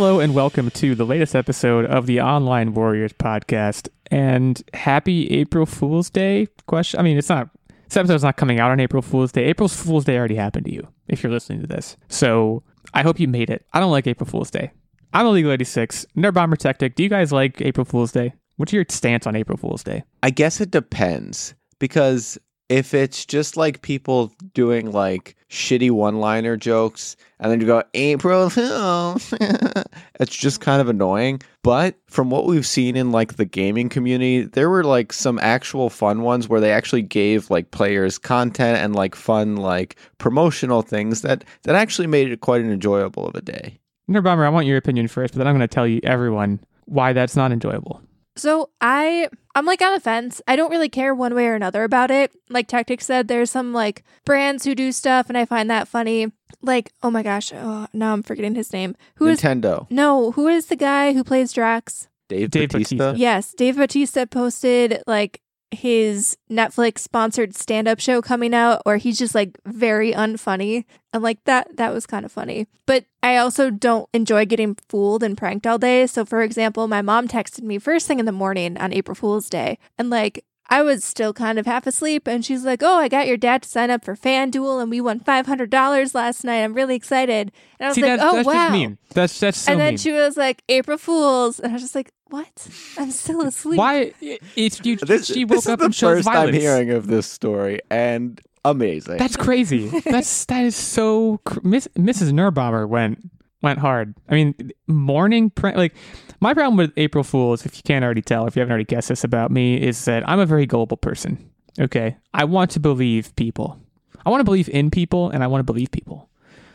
Hello and welcome to the latest episode of the Online Warriors podcast. And happy April Fool's Day? Question. I mean, it's not. This episode's not coming out on April Fool's Day. April Fool's Day already happened to you if you're listening to this. So I hope you made it. I don't like April Fool's Day. I'm Illeagle 86, Nerd Bomber Techtic. Do you guys like April Fool's Day? What's your stance on April Fool's Day? I guess it depends because if it's just like people doing like shitty one-liner jokes and then you go April it's just kind of annoying. But from what we've seen in like the gaming community, there were like some actual fun ones where they actually gave like players content and like fun like promotional things that that actually made it quite an enjoyable of a day. Nerdbomber, I want your opinion first, but then I'm going to tell you everyone why that's not enjoyable. So I I'm like on the fence. I don't really care one way or another about it. Like Techtic said, there's some like brands who do stuff and I find that funny. Like, oh my gosh, oh, now I'm forgetting his name. Who is Nintendo? No, who is the guy who plays Drax? Dave, Dave Batista. Bautista. Yes, Dave Batista posted like his Netflix sponsored stand up show coming out or he's just like very unfunny. And like that that was kind of funny. But I also don't enjoy getting fooled and pranked all day. So for example, my mom texted me first thing in the morning on April Fool's Day and like I was still kind of half asleep, and she's like, Oh, I got your dad to sign up for FanDuel, and we won $500 last night. I'm really excited. And I was See, like, that's, Oh, that's wow. just mean. That's that's so and then mean. she was like, April Fool's. And I was just like, What? I'm still asleep. Why? It's you. This, she woke this is up the and chose first violence. I'm hearing of this story, and amazing. That's crazy. That's that is so. Cr- Miss, Mrs. Nerdbomber went went hard. I mean, morning prank. Like my problem with April Fools, if you can't already tell, if you haven't already guessed this about me, is that I'm a very gullible person. Okay, I want to believe people. I want to believe in people, and I want to believe people.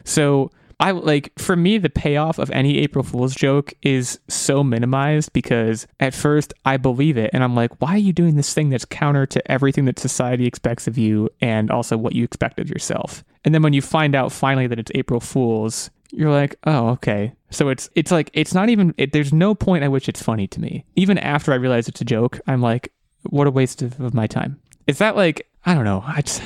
So I like for me the payoff of any April Fool's joke is so minimized because at first I believe it and I'm like, why are you doing this thing that's counter to everything that society expects of you and also what you expect of yourself? And then when you find out finally that it's April Fool's, you're like, oh, okay. So it's it's like it's not even it, there's no point at which it's funny to me. Even after I realize it's a joke, I'm like, what a waste of, of my time. Is that like I don't know. I just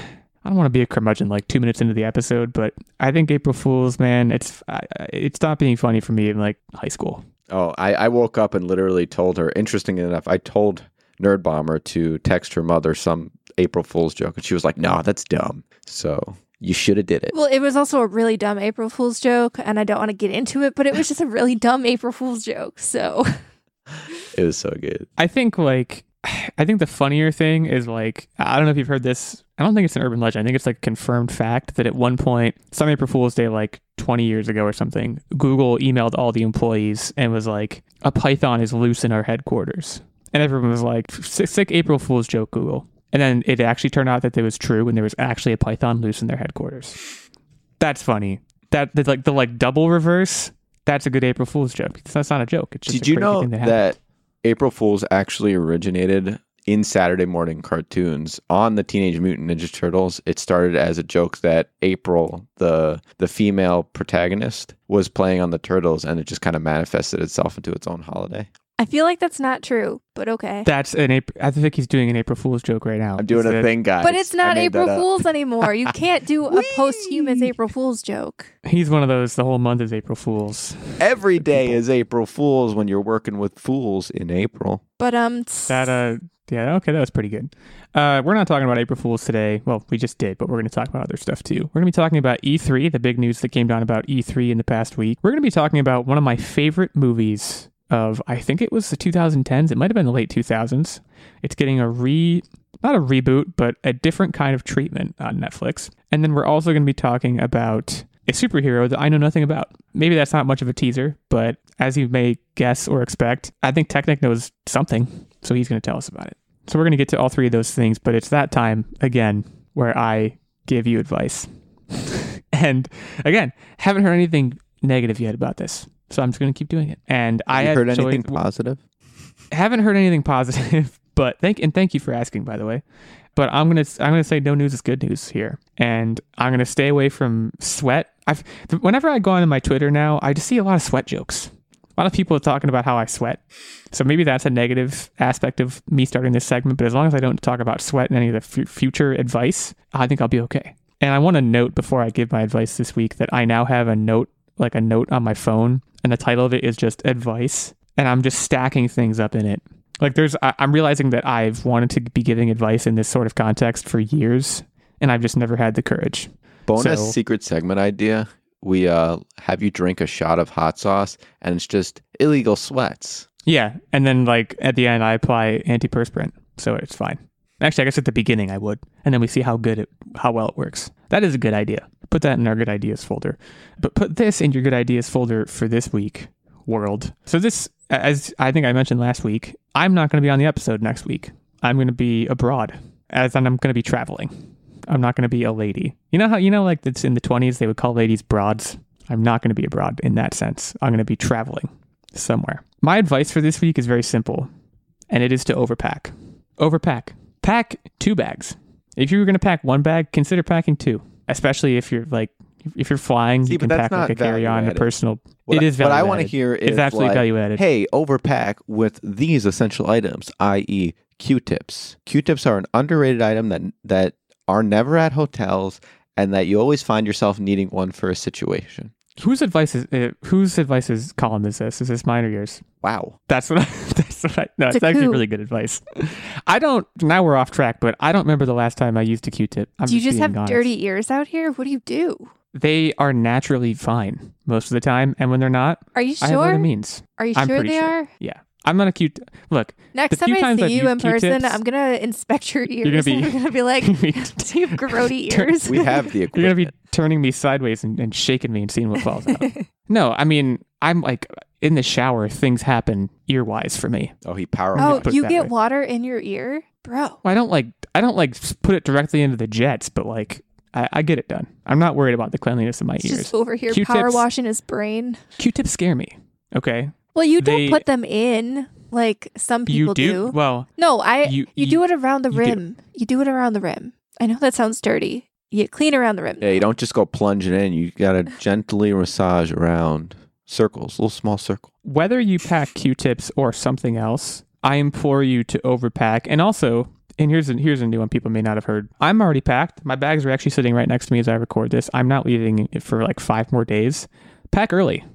I don't want to be a curmudgeon like two minutes into the episode, but I think April Fools, man, it's I- it stopped being funny for me in like high school. Oh, I, I woke up and literally told her. Interesting enough, I told Nerdbomber to text her mother some April Fool's joke, and she was like, "No, that's dumb." So you should have did it. Well, it was also a really dumb April Fool's joke, and I don't want to get into it, but it was just a really dumb April Fool's joke. So, It was so good. I think like I think the funnier thing is like I don't know if you've heard this. I don't think it's an urban legend. I think it's like a confirmed fact that at one point, some April Fool's Day, like 20 years ago or something, Google emailed all the employees and was like, "A python is loose in our headquarters," and everyone was like, "Sick, sick April Fool's joke, Google." And then it actually turned out that it was true, and there was actually a python loose in their headquarters. That's funny. That the, like the like double reverse. That's a good April Fool's joke. That's not a joke. It's just Did you know that, that April Fools actually originated in Saturday morning cartoons on the Teenage Mutant Ninja Turtles? It started as a joke that April, the the female protagonist, was playing on the turtles, and it just kind of manifested itself into its own holiday. I feel like that's not true, but okay. That's an April. I think he's doing an April Fool's joke right now. I'm doing Is a that- thing, guys. But it's not April. Fool's anymore. You can't do a posthumous April Fool's joke. He's one of those. The whole month is April Fools. Every day is April Fools when you're working with fools in April. But um, That uh, yeah, okay, that was pretty good. Uh, we're not talking about April Fools today. Well, we just did, but we're going to talk about other stuff too. We're going to be talking about E3, the big news that came down about E3 in the past week. We're going to be talking about one of my favorite movies of I think it was the 2010s. It might have been the late 2000s. It's getting a re not a reboot, but a different kind of treatment on Netflix. And then we're also going to be talking about a superhero that I know nothing about. Maybe that's not much of a teaser, but as you may guess or expect, I think Techtic knows something, so he's going to tell us about it. So we're going to get to all three of those things, but it's that time again where I give you advice. and again, haven't heard anything negative yet about this. So I'm just going to keep doing it. And I Have you heard anything positive? haven't heard anything positive, but thank and thank you for asking, by the way. But I'm gonna I'm gonna say no news is good news here, and I'm gonna stay away from sweat. I've whenever I go on my Twitter now, I just see a lot of sweat jokes. A lot of people talking about how I sweat. So maybe that's a negative aspect of me starting this segment. But as long as I don't talk about sweat and any of the f- future advice, I think I'll be okay. And I want to note before I give my advice this week that I now have a note like a note on my phone, and the title of it is just advice, and I'm just stacking things up in it. Like there's, I, I'm realizing that I've wanted to be giving advice in this sort of context for years, and I've just never had the courage. Bonus So- secret segment idea. We uh have you drink a shot of hot sauce and it's just Illeagle sweats. Yeah, and then like at the end, I apply antiperspirant, so it's fine. Actually, I guess at the beginning I would, and then we see how good it, how well it works. That is a good idea. Put that in our good ideas folder, but put this in your good ideas folder for this week, world. So this, as I think I mentioned last week, I'm not going to be on the episode next week. I'm going to be abroad, as I'm going to be traveling. I'm not going to be a lady. You know how you know like it's in the 20s they would call ladies broads. I'm not going to be abroad in that sense. I'm going to be traveling somewhere. My advice for this week is very simple, and it is to overpack. Overpack. Pack two bags. If you were going to pack one bag, consider packing two, especially if you're like if you're flying, See, you can pack like a carry-on, a personal. What it I- what I want to hear is It's absolutely like, value added. Hey, overpack with these essential items, i.e., Q-tips. Q-tips are an underrated item that that are never at hotels and that you always find yourself needing one for a situation. Whose advice is uh, whose advice is column is this? Is this mine or yours? Wow. That's what I, that's what no, It's it's, actually coup. really good advice. I don't, now we're off track, but I don't remember the last time I used a Q-tip. I'm do you just being have honest. dirty ears out here? What do you do? They are naturally fine most of the time. And when they're not, Are you I have other sure? means. Are you I'm sure they sure. are? Yeah. I'm not a cute, look, Next time I see I've you in person, Q-tips- I'm gonna inspect your ears. gonna be- I'm gonna be like, you're do you have grody ears? We have the Equipment. You're going to be turning me sideways and, and shaking me and seeing what falls out. no, I mean, I'm like in the shower, things happen ear wise for me. oh, he power oh, put it you get way. water in your ear, bro. Well, I don't like, I don't like put it directly into the jets, but like, I, I get it done. I'm not worried about the cleanliness of my It's ears. just over here Q-tips- power washing his brain. Q-tips scare me. Okay. Well, you don't put them in like some people you do? Well, No, I You- you, you- do it around the you do. rim. You do it around the rim. I know that sounds dirty. You clean around the rim. Yeah, you don't just go plunging in. You got to gently massage around circles, little small circle. whether you pack Q-tips or something else, I implore you to overpack. And also, and here's a, here's a new one people may not have heard. I'm already packed. My bags are actually sitting right next to me as I record this. I'm not leaving it for like five more days. Pack early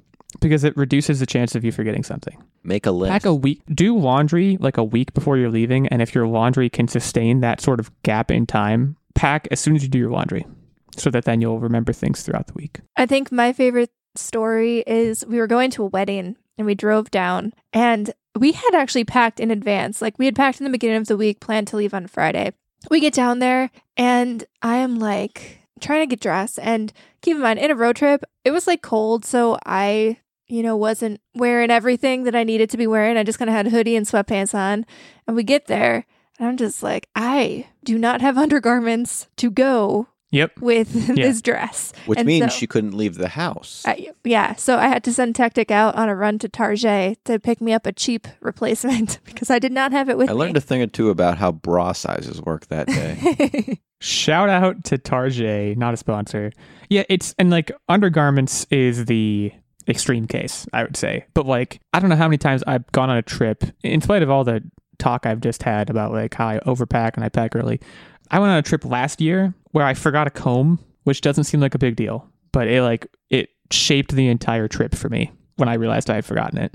because it reduces the chance of you forgetting something. Make a list. Pack a week. Do laundry like a week before you're leaving, and if your laundry can sustain that sort of gap in time, pack as soon as you do your laundry, so that then you'll remember things throughout the week. I think my favorite story is we were going to a wedding and we drove down and we had actually packed in advance. Like we had packed in the beginning of the week, planned to leave on Friday. We get down there and I am like trying to get dressed and keep in mind in a road trip, it was like cold, so I you know, wasn't wearing everything that I needed to be wearing. I just kind of had a hoodie and sweatpants on. And we get there, and I'm just like, I do not have undergarments to go Yep. with Yeah. this dress. which and means so- she couldn't leave the house. I, yeah, so I had to send Techtic out on a run to Target to pick me up a cheap replacement because I did not have it with me. I learned me. a thing or two about how bra sizes work that day. Shout out to Tarjay, not a sponsor. Yeah, it's and like undergarments is the extreme case, I would say. But like, I don't know how many times I've gone on a trip, in spite of all the talk I've just had about like how I overpack and I pack early. I went on a trip last year where I forgot a comb, which doesn't seem like a big deal, but it like it shaped the entire trip for me when I realized I had forgotten it.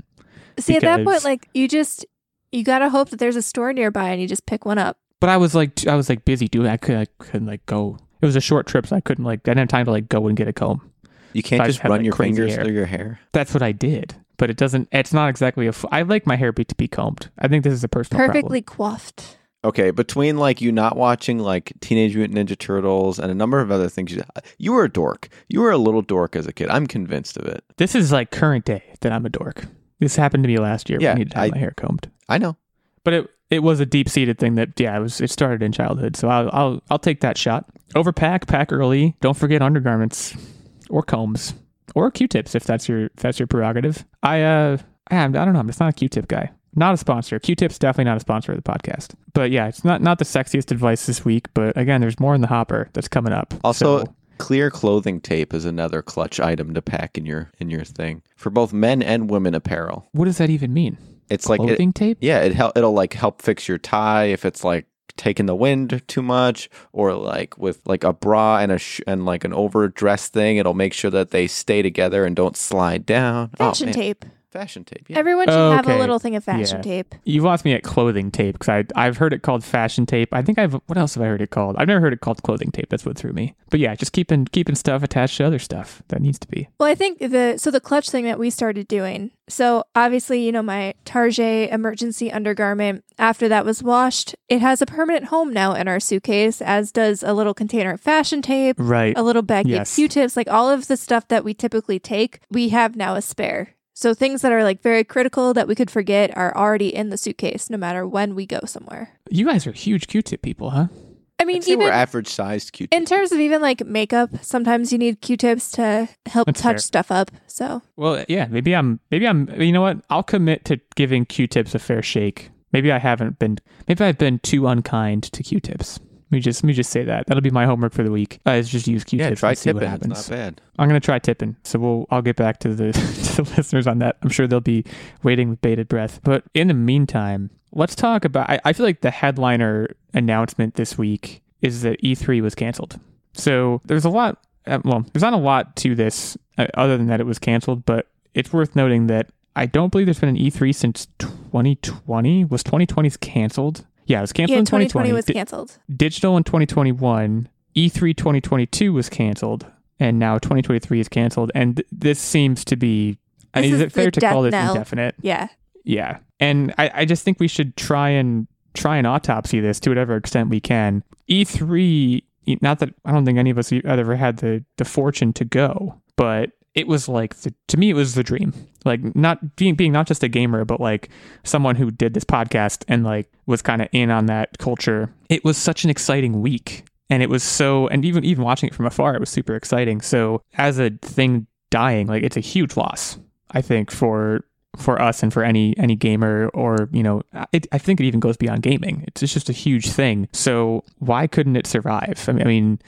See, at that point, like you just you gotta hope that there's a store nearby and you just pick one up. But I was like, I was like busy doing. I couldn't, I couldn't like go. It was a short trip, so I couldn't like. I didn't have time to like go and get a comb. You can't I just just run like, your crazy fingers hair. through your hair. That's what I did, but it doesn't. It's not exactly a. f- I like my hair be, to be combed. I think this is a personal Perfectly coiffed. Okay, between like you not watching like Teenage Mutant Ninja Turtles and a number of other things, you, you were a dork. You were a little dork as a kid. I'm convinced of it. This is like current day that I'm a dork. This happened to me last year. Yeah, when I needed to have I- my hair combed, I know. but it it was a deep seated thing that yeah, it was. It started in childhood, so I'll I'll I'll take that shot. Overpack, pack early. Don't forget undergarments or combs or Q-tips if that's your if that's your prerogative. I uh I, don't know. I'm just not a Q-tip guy. Not a sponsor. Q-tip's definitely not a sponsor of the podcast. But yeah, it's not not the sexiest advice this week. But again, there's more in the hopper that's coming up. Also, So- clear clothing tape is another clutch item to pack in your in your thing for both men and women apparel. what does that even mean? It's like it, Clothing tape? yeah, it hel- it'll like help fix your tie if it's like taking the wind too much or like with like a bra and a sh- and like an overdressed thing it'll make sure that they stay together and don't slide down oh, Fashion oh, tape. Fashion tape yeah. Everyone should have a little thing of fashion Yeah. tape. You lost me at clothing tape because I I've heard it called fashion tape. I think I've what else have I heard it called? I've never heard it called clothing tape. That's what threw me. But yeah, just keeping keeping stuff attached to other stuff that needs to be. Well, I think the so the clutch thing that we started doing. So obviously, you know, my Target emergency undergarment. After that was washed, it has a permanent home now in our suitcase, as does a little container of fashion tape, Right. a little baggie Yes. of Q-tips, like all of the stuff that we typically take. We have now a spare. So things that are like very critical that we could forget are already in the suitcase, no matter when we go somewhere. You guys are huge Q-tip people, huh? I mean, I'd say even we're average sized cute in terms of even like makeup, sometimes you need Q-tips to help That's touch fair. stuff up. So Well, yeah. Maybe I'm. Maybe I'm. You know what? I'll commit to giving Q-tips a fair shake. Maybe I haven't been. Maybe I've been too unkind to Q-tips. Let me just let me just say that. That'll be my homework for the week. Uh, is just use Q-tips yeah try and see what tipping it's not bad I'm gonna try tipping. So we'll I'll get back to the to listeners on that. I'm sure they'll be waiting with bated breath. But in the meantime, let's talk about. I, I feel like the headliner announcement this week is that E3 was canceled. So there's a lot. Uh, well, there's not a lot to this uh, other than that it was canceled. But it's worth noting that I don't believe there's been an E3 since 2020. Was 2020's canceled? Yeah, it was canceled yeah, in 2020 was Di- canceled. digital in 2021 e3 2022 was canceled and now 2023 is canceled and th- this seems to be I This is it fair to call this knell. indefinite? Yeah. yeah. And I, I just think we should try and try and autopsy this to whatever extent we can. E3 e- not that i don't think any of us ever had the the fortune to go but it was like the, to me it was the dream. Like not being being not just a gamer but like someone who did this podcast and like was kind of in on that culture. It was such an exciting week. And it was so and even even watching it from afar it was super exciting. So as a thing dying like it's a huge loss i think for for us and for any any gamer or you know it, i think it even goes beyond gaming it's just a huge thing so why couldn't it survive i mean, I mean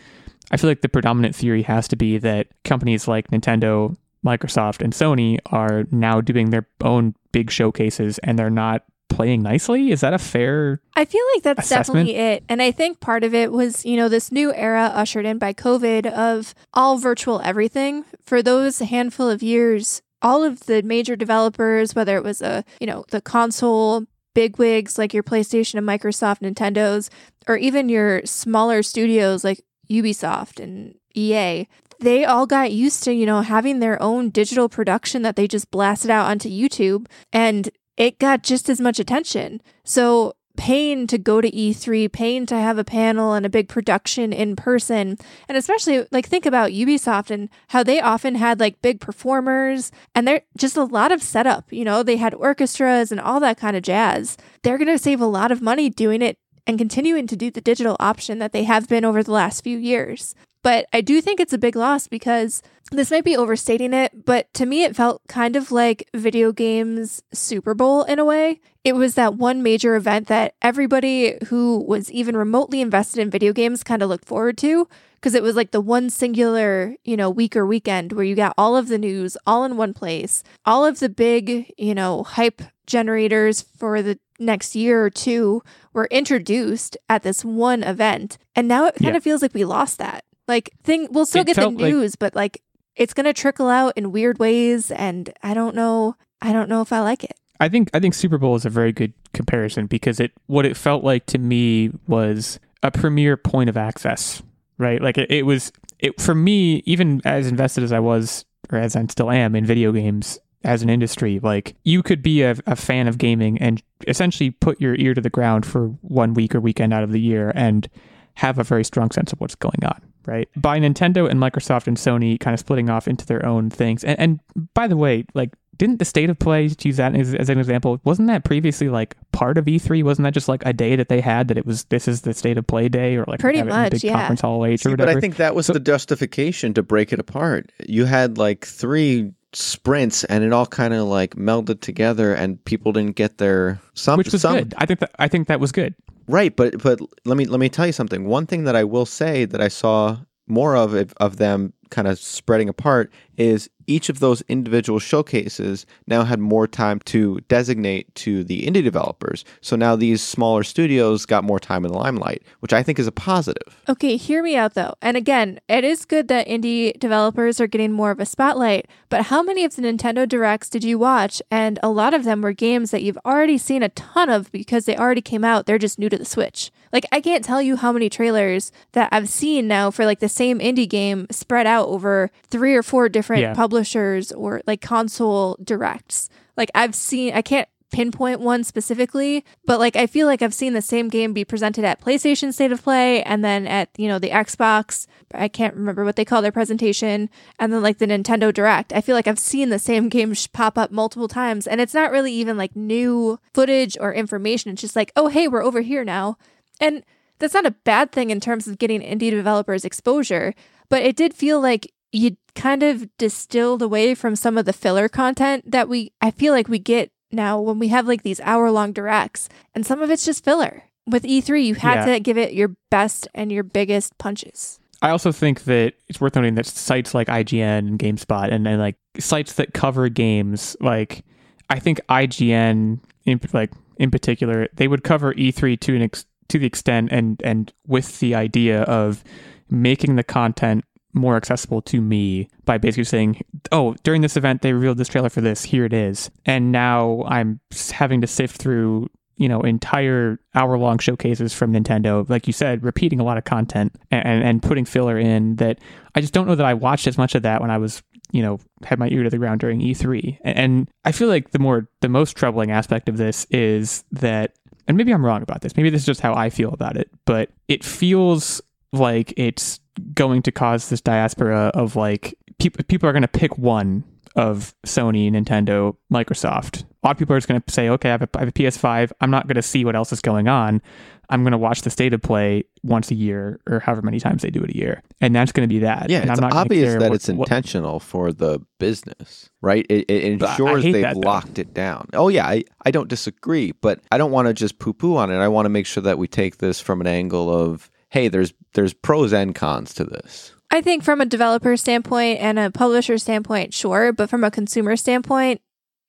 I feel like the predominant theory has to be that companies like Nintendo, Microsoft, and Sony are now doing their own big showcases and they're not playing nicely. Is that a fair? I feel like that's Assessment? definitely it. And I think part of it was, you know, this new era ushered in by COVID of all virtual everything. For those handful of years, all of the major developers, whether it was a, you know, the console bigwigs like your PlayStation and Microsoft, Nintendo's, or even your smaller studios like Ubisoft and EA, they all got used to, you know, having their own digital production that they just blasted out onto YouTube and it got just as much attention. So paying to go to E3, paying to have a panel and a big production in person, and especially like think about Ubisoft and how they often had like big performers and they're just a lot of setup, you know, they had orchestras and all that kind of jazz. They're going to save a lot of money doing it and continuing to do the digital option that they have been over the last few years. But I do think it's a big loss because this might be overstating it, but to me, it felt kind of like video games Super Bowl in a way. It was that one major event that everybody who was even remotely invested in video games kind of looked forward to because it was like the one singular, you know, week or weekend where you got all of the news all in one place, all of the big, you know, hype generators for the next year or two were introduced at this one event. And now it kind Yeah. of feels like we lost that. Like thing we'll still It get the felt like- news, but like it's going to trickle out in weird ways and I don't know I don't know if I like it. I think I think Super Bowl is a very good comparison because it what it felt like to me was a premier point of access, right? Like it, it was it for me, even as invested as I was or as I still am in video games as an industry, like you could be a, a fan of gaming and essentially put your ear to the ground for one week or weekend out of the year and have a very strong sense of what's going on, right? By Nintendo and Microsoft and Sony kind of splitting off into their own things. And, and by the way, like, didn't the state of play, to use that as, as an example, wasn't that previously like part of E3? Wasn't that just like a day that they had that it was, this is the state of play day or like Pretty have it much, big yeah. conference hall H or See, whatever? but I think that was So- the justification to break it apart. You had like three sprints, and it all kind of like melded together, and people didn't get their some. which was some, good. I think that, I think that was good. Right, but but let me let me tell you something. One thing that I will say that I saw more of of them kind of spreading apart is each of those individual showcases now had more time to designate to the indie developers. So now these smaller studios got more time in the limelight, which I think is a positive. Okay, hear me out though. And again, it is good that indie developers are getting more of a spotlight, but how many of the Nintendo Directs did you watch? And a lot of them were games that you've already seen a ton of because they already came out, they're just new to the Switch. Like, I can't tell you how many trailers that I've seen now for like the same indie game spread out over three or four different Yeah. publishers or like console directs. Like, I've seen, I can't pinpoint one specifically, but like I feel like I've seen the same game be presented at PlayStation State of Play and then at, you know, the Xbox. I can't remember what they call their presentation. And then like the Nintendo Direct. I feel like I've seen the same game sh- pop up multiple times. And it's not really even like new footage or information. It's just like, oh, hey, we're over here now. And that's not a bad thing in terms of getting indie developers exposure, but it did feel like you kind of distilled away from some of the filler content that we I feel like we get now when we have like these hour long directs and some of it's just filler. With E3, you had Yeah. to give it your best and your biggest punches. I also think that it's worth noting that sites like IGN and GameSpot and, and like sites that cover games, like I think IGN in like in particular, they would cover E3 to an ex- to the extent and and with the idea of making the content more accessible to me by basically saying, "Oh, during this event they revealed this trailer for this. Here it is." And now I'm having to sift through you know entire hour long showcases from Nintendo, like you said, repeating a lot of content and and putting filler in that I just don't know that I watched as much of that when I was you know had my ear to the ground during E3. And, and I feel like the more the most troubling aspect of this is that and maybe I'm wrong about this. Maybe this is just how I feel about it, but it feels like it's going to cause this diaspora of like people people are going to pick one of Sony, Nintendo, Microsoft. A lot of people are just going to say, okay, I have, a, I have a PS5. I'm not going to see what else is going on. I'm going to watch the state of play once a year or however many times they do it a year. And that's going to be that. Yeah, and it's I'm not obvious that what- it's what- intentional for the business, right? It, it But I- I ensures they've that, though. locked it down. Oh, yeah, I, I don't disagree, but I don't want to just poo poo on it. I want to make sure that we take this from an angle of, hey, there's there's pros and cons to this. I think from a developer standpoint and a publisher standpoint, sure, but from a consumer standpoint,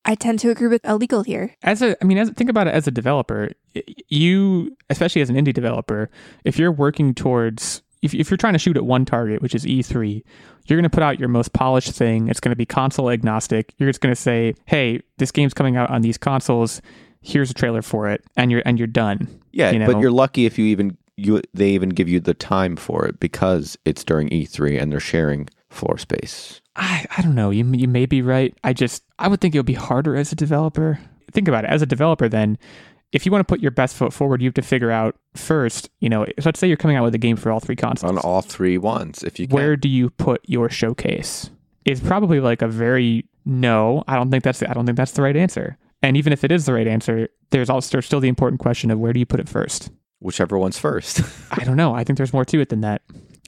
I tend to agree with Illeagle here. as a i mean as think about it as a developer you especially as an indie developer if you're working towards if, if you're trying to shoot at one target which is e3 you're going to put out your most polished thing it's going to be console agnostic you're just going to say hey this game's coming out on these consoles here's a trailer for it and you're and you're done Yeah, You know? but you're lucky if you even you they even give you the time for it because it's during E3 and they're sharing floor space. I, I don't know. You you may be right. I just I would think it would be harder as a developer. Think about it. As a developer, then, if you want to put your best foot forward, you have to figure out first. You know, so let's say you're coming out with a game for all three consoles. on all three ones if you can. Where do you put your showcase? It's probably like a very no. I don't think that's I don't think that's the right answer. And even if it is the right answer, there's also there's still the important question of where do you put it first. whichever one's first. I don't know. I think there's more to it than that.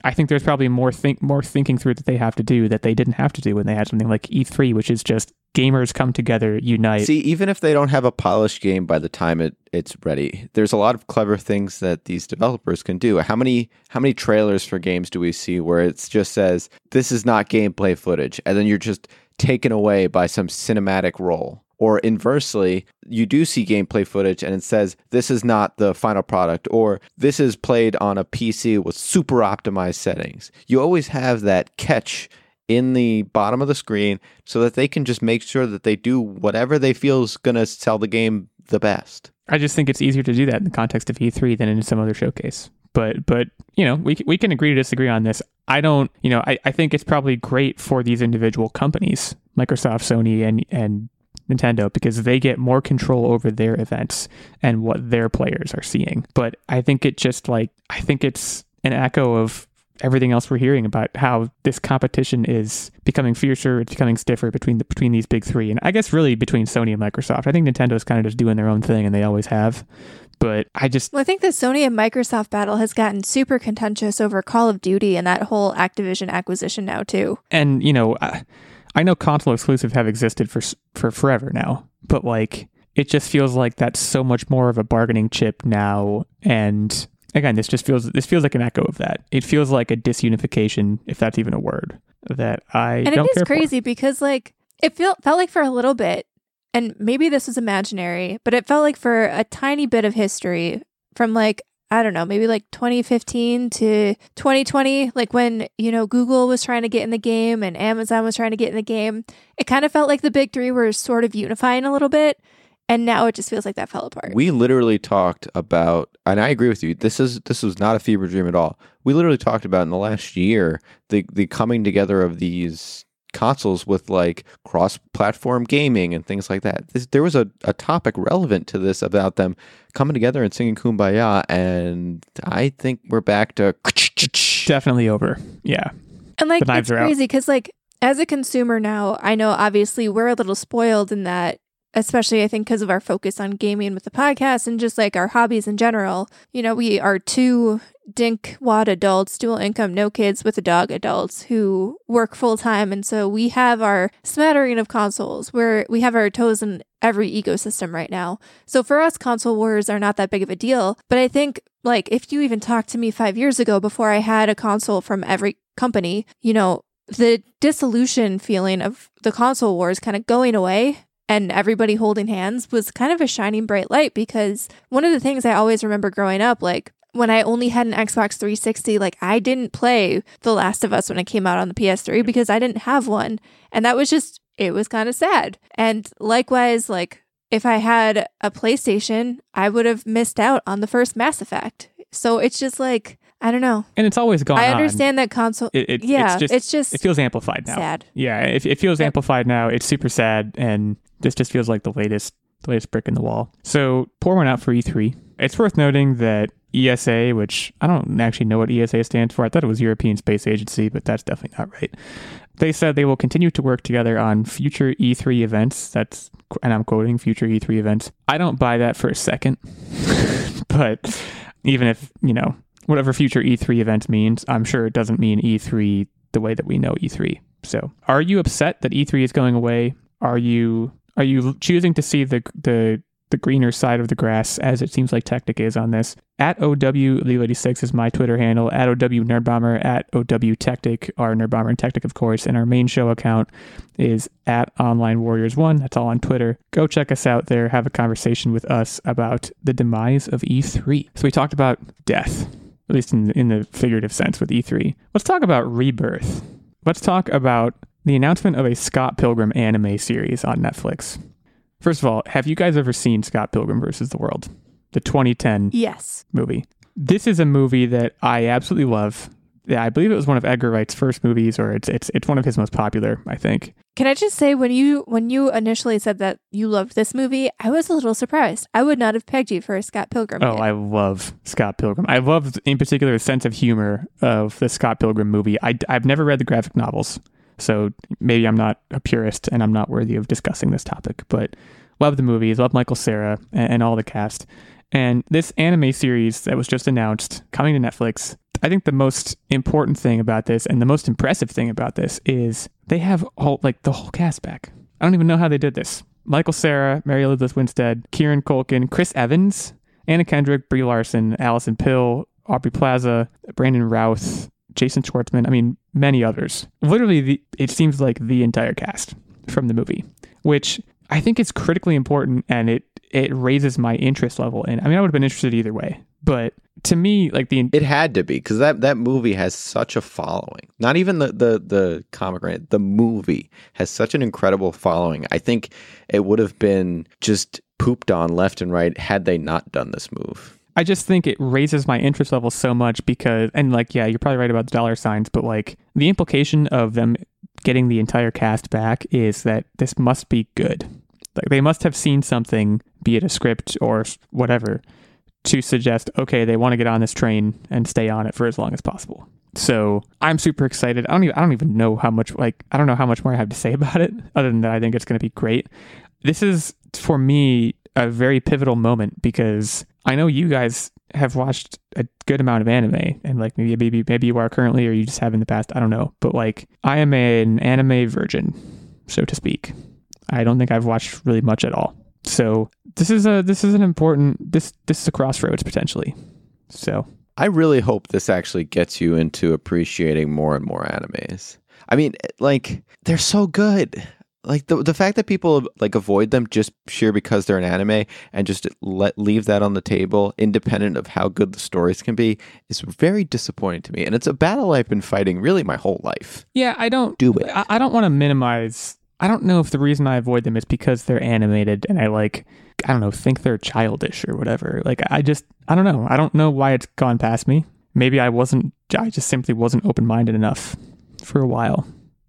I think there's probably more think more thinking through that they have to do that they didn't have to do when they had something like E3, which is just gamers come together, unite. See, even if they don't have a polished game by the time it, it's ready, there's a lot of clever things that these developers can do. How many how many trailers for games do we see where it just says this is not gameplay footage, and then you're just taken away by some cinematic role? Or inversely, you do see gameplay footage and it says this is not the final product, or this is played on a PC with super optimized settings. You always have that catch in the bottom of the screen so that they can just make sure that they do whatever they feel is going to sell the game the best. I just think it's easier to do that in the context of E3 than in some other showcase. But but you know we we can agree to disagree on this. I don't you know I, I think it's probably great for these individual companies, Microsoft, Sony, and and Nintendo because they get more control over their events and what their players are seeing. But I think it just like I think it's an echo of everything else we're hearing about how this competition is becoming fiercer, it's becoming stiffer between the between these big three, and I guess really between Sony and Microsoft. I think Nintendo's kind of just doing their own thing, and they always have. But I just Well, I think the Sony and Microsoft battle has gotten super contentious over Call of Duty and that whole Activision acquisition now too. and you know I, I know console exclusives have existed for for forever now, but like it just feels like that's so much more of a bargaining chip now, and again, this just feels this feels like an echo of that. It feels like a disunification, if that's even a word, that I and don't it is care for. crazy because like it felt felt like for a little bit and maybe this was imaginary but it felt like for a tiny bit of history from like i don't know maybe like 2015 to 2020 like when you know google was trying to get in the game and amazon was trying to get in the game it kind of felt like the big three were sort of unifying a little bit and now it just feels like that fell apart We literally talked about, and I agree with you. This is this was not a fever dream at all. We literally talked about in the last year the the coming together of these consoles with like cross-platform gaming and things like that. This, there was a, a topic relevant to this about them coming together and singing "Kumbaya," and I think we're back to Definitely over. Yeah. And like The it's crazy because like as a consumer now, I know obviously we're a little spoiled in that, especially I think because of our focus on gaming with the podcast and just like our hobbies in general. You know, we are two dink wad adults, dual income, no kids with a dog adults who work full time, and so we have our smattering of consoles where we have our toes in every ecosystem right now. So for us, console wars are not that big of a deal. But I think like if you even talked to me five years ago before I had a console from every company, you know, the dissolution feeling of the console wars kind of going away and everybody holding hands was kind of a shining bright light because one of the things I always remember growing up, like when I only had an Xbox 360, like I didn't play The Last of Us when it came out on the PS3 because I didn't have one. And that was just, it was kind of sad. And likewise, like if I had a PlayStation, I would have missed out on the first Mass Effect. So it's just like, I don't know. And it's always gone I on. understand that console. It, it, yeah, it's just, it's just it feels amplified now. sad. Yeah, it, it feels Yep. amplified now. It's super sad, and this just feels like the latest, the latest brick in the wall. So pour one out for E3. It's worth noting that ESA, which I don't actually know what ESA stands for. I thought it was European Space Agency, but that's definitely not right. They said they will continue to work together on future E3 events. That's and I'm quoting future E3 events. I don't buy that for a second, but even if you know whatever future E3 events means, I'm sure it doesn't mean E3 the way that we know E3. So, are you upset that E3 is going away? Are you are you choosing to see the the the greener side of the grass, as it seems like Techtic is on this? At OW Lee86 is my Twitter handle. At OW Nerdbomber. At OW Techtic are Nerdbomber and Techtic, of course. And our main show account is at Online Warriors One. That's all on Twitter. Go check us out there. Have a conversation with us about the demise of E3. So we talked about death, at least in the, in the figurative sense with E3. Let's talk about rebirth. Let's talk about the announcement of a Scott Pilgrim anime series on Netflix. First of all, have you guys ever seen Scott Pilgrim versus the World? The 2010 Yes. movie. This is a movie that I absolutely love. Yeah, I believe it was one of Edgar Wright's first movies, or it's it's it's one of his most popular, I think. Can I just say when you when you initially said that you loved this movie, I was a little surprised. I would not have pegged you for a Scott Pilgrim. Oh. I love Scott Pilgrim. I love, in particular, the sense of humor of the Scott Pilgrim movie. I, I've never read the graphic novels, so maybe I'm not a purist and I'm not worthy of discussing this topic, but love the movies, love Michael Cera and, all the cast. And this anime series that was just announced coming to Netflix, I think the most important thing about this and the most impressive thing about this is they have all like the whole cast back. I don't even know how they did this. Michael Cera, Mary Elizabeth Winstead, Kieran Culkin, Chris Evans, Anna Kendrick, Brie Larson, Alison Pill, Aubrey Plaza, Brandon Routh, Jason Schwartzman. I mean, many others. Literally, the, it seems like the entire cast from the movie, which I think is critically important, and it it raises my interest level. And I mean, I would have been interested either way, but to me, like the It had to be because that, that movie has such a following. Not even the, the, the comic, right? The movie has such an incredible following. I think it would have been just pooped on left and right had they not done this move. I just think it raises my interest level so much because, and like, yeah, you're probably right about the dollar signs, but like the implication of them getting the entire cast back is that this must be good. Like they must have seen something, be it a script or whatever, to suggest, okay, they want to get on this train and stay on it for as long as possible. So I'm super excited. I don't even I don't even know how much like I don't know how much more I have to say about it, other than that I think it's going to be great. This is for me a very pivotal moment because I know you guys have watched a good amount of anime and like maybe maybe maybe you are currently or you just have in the past. I don't know, but like I am an anime virgin, so to speak. I don't think I've watched really much at all. So this is a this is an important this this is a crossroads potentially. So I really hope this actually gets you into appreciating more and more animes. I mean, like they're so good. Like the the fact that people like avoid them just sheer because they're an anime and just let leave that on the table, independent of how good the stories can be, is very disappointing to me. And it's a battle I've been fighting really my whole life. Yeah, I don't Do it. I, I don't want to minimize. I don't know if the reason I avoid them is because they're animated and I like I don't know think they're childish or whatever. Like I just I don't know. I don't know why it's gone past me. Maybe I wasn't. I just simply wasn't open minded enough for a while.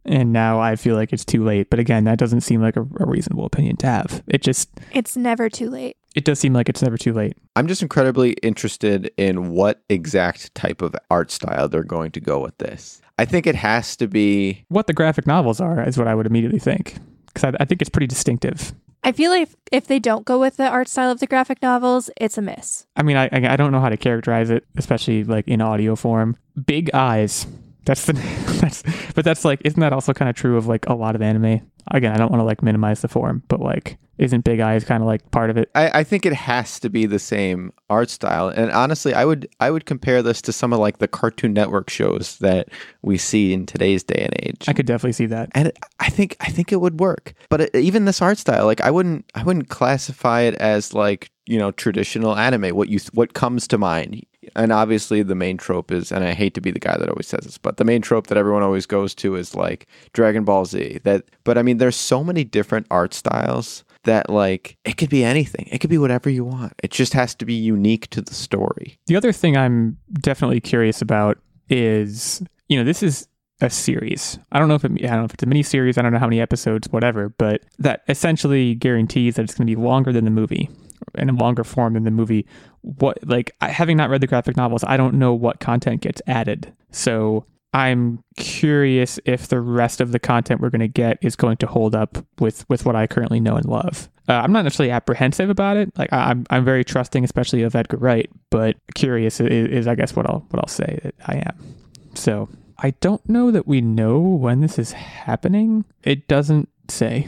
And now I feel like it's too late. But again, that doesn't seem like a, a reasonable opinion to have. It just It's never too late. it does seem like it's never too late. I'm just incredibly interested in what exact type of art style they're going to go with this. I think it has to be What the graphic novels are is what I would immediately think because I, I think it's pretty distinctive. I feel like if, if they don't go with the art style of the graphic novels, it's a miss. I mean, I I I don't know how to characterize it, especially like in audio form. Big eyes. That's the that's but that's like isn't that also kind of true of like a lot of anime? Again, I don't want to like minimize the form, but like isn't big eyes kind of like part of it? I, I think it has to be the same art style. And honestly, I would I would compare this to some of like the Cartoon Network shows that we see in today's day and age. I could definitely see that. and it, I think I think it would work. But it, even this art style, like I wouldn't I wouldn't classify it as like you know traditional anime. What you what comes to mind, and obviously the main trope is, and I hate to be the guy that always says this, but the main trope that everyone always goes to is like Dragon Ball Z. That, but I mean, there's so many different art styles that like it could be anything. It could be whatever you want. It just has to be unique to the story. The other thing I'm definitely curious about is, you know, this is a series. I don't know if it, I don't know if it's a mini series. I don't know how many episodes, whatever. But that essentially guarantees that it's going to be longer than the movie, and a longer form than the movie. What like I, having not read the graphic novels, I don't know what content gets added. So I'm curious if the rest of the content we're going to get is going to hold up with with what I currently know and love. Uh, I'm not necessarily apprehensive about it. Like I, I'm, I'm very trusting, especially of Edgar Wright. But curious is, is, I guess, what I'll what I'll say that I am. So I don't know that we know when this is happening. It doesn't say.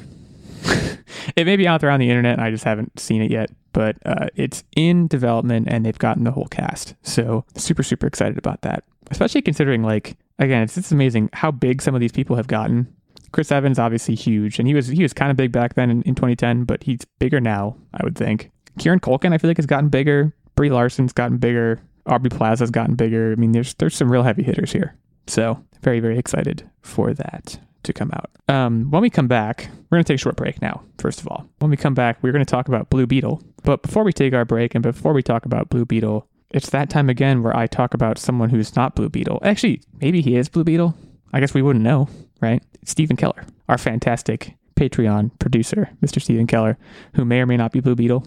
It may be out there on the internet, and I just haven't seen it yet. But uh, it's in development, and they've gotten the whole cast. So super, super excited about that. Especially considering, like, again, it's just amazing how big some of these people have gotten. Chris Evans obviously huge, and he was he was kind of big back then in, in 2010, but he's bigger now, I would think. Kieran Culkin, I feel like, has gotten bigger. Brie Larson's gotten bigger. Aubrey Plaza's gotten bigger. I mean, there's there's some real heavy hitters here. So very very excited for that to come out. Um, when we come back, we're gonna take a short break now. First of all, when we come back, we're gonna talk about Blue Beetle. But before we take our break, and before we talk about Blue Beetle, it's that time again where I talk about someone who's not Blue Beetle. Actually, maybe he is Blue Beetle. I guess we wouldn't know, right? Steven Keller, our fantastic Patreon producer, Mr. Steven Keller, who may or may not be Blue Beetle.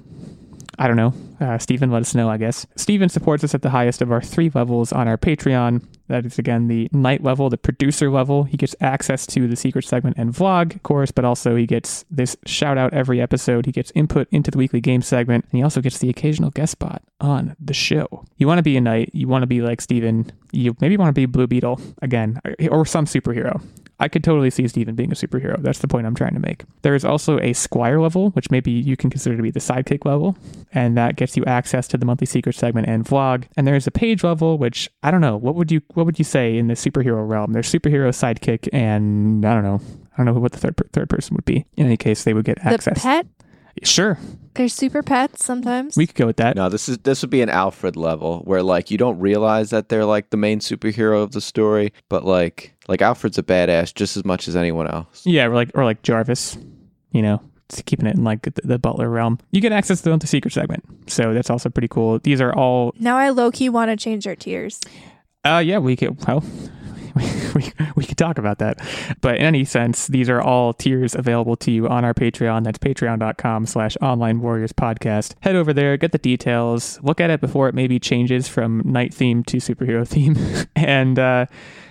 I don't know. Uh, Steven, let us know, I guess. Steven supports us at the highest of our three levels on our Patreon. That is, again, the knight level, the producer level. He gets access to the secret segment and vlog, of course, but also he gets this shout out every episode. He gets input into the weekly game segment, and he also gets the occasional guest spot on the show. You want to be a knight, you want to be like Steven, you maybe want to be Blue Beetle again, or some superhero. I could totally see Steven being a superhero. That's the point I'm trying to make. There is also a Squire level, which maybe you can consider to be the sidekick level, and that gets you access to the monthly secret segment and vlog. And there's a page level, which I don't know. What would you what would you say in the superhero realm? There's superhero, sidekick, and I don't know. I don't know what the third third person would be. In any case, they would get access. The pet? Sure, They're super pets sometimes. we could go with that. No, this is this would be an Alfred level where like you don't realize that they're like the main superhero of the story, but like like Alfred's a badass just as much as anyone else. Yeah, or like or like Jarvis, you know, keeping it in like the, the butler realm. You get access to the secret segment, so that's also pretty cool. These are all now I low key want to change our tiers. Uh, yeah, we could. Well, we, we, could talk about that. But in any sense, these are all tiers available to you on our Patreon. That's patreon.com slash online warriors podcast. Head over there, get the details, look at it before it maybe changes from knight theme to superhero theme. and uh,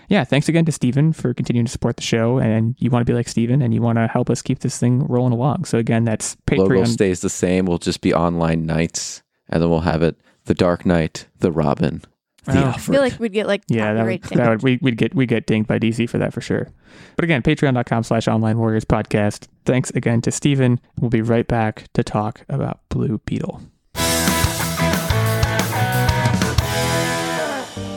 yeah, thanks again to Steven for continuing to support the show. And you want to be like Steven and you want to help us keep this thing rolling along. So again, that's Patreon. Logo stays the same. We'll just be online knights, and then we'll have it the Dark Knight, the Robin, the Oh. I I feel like we'd get like Yeah, that would, copyright that would we, we'd get we get dinged by DC for that for sure. But again, patreon.com slash online warriors podcast. Thanks again to Steven. We'll be right back to talk about Blue Beetle.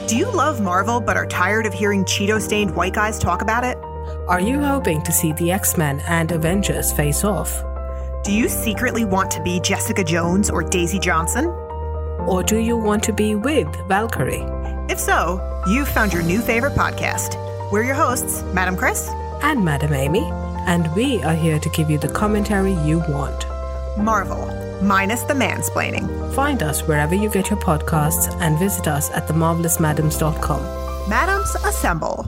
Do you love Marvel but are tired of hearing Cheeto stained white guys talk about it? Are you hoping to see the X Men and Avengers face off? Do you secretly want to be Jessica Jones or Daisy Johnson? Or do you want to be with Valkyrie? If so, you've found your new favorite podcast. We're your hosts, Madam Chris And Madam Amy, and we are here to give you the commentary you want. Marvel, minus the mansplaining. Find us wherever you get your podcasts and visit us at themarvelousmadams.com. Madams assemble.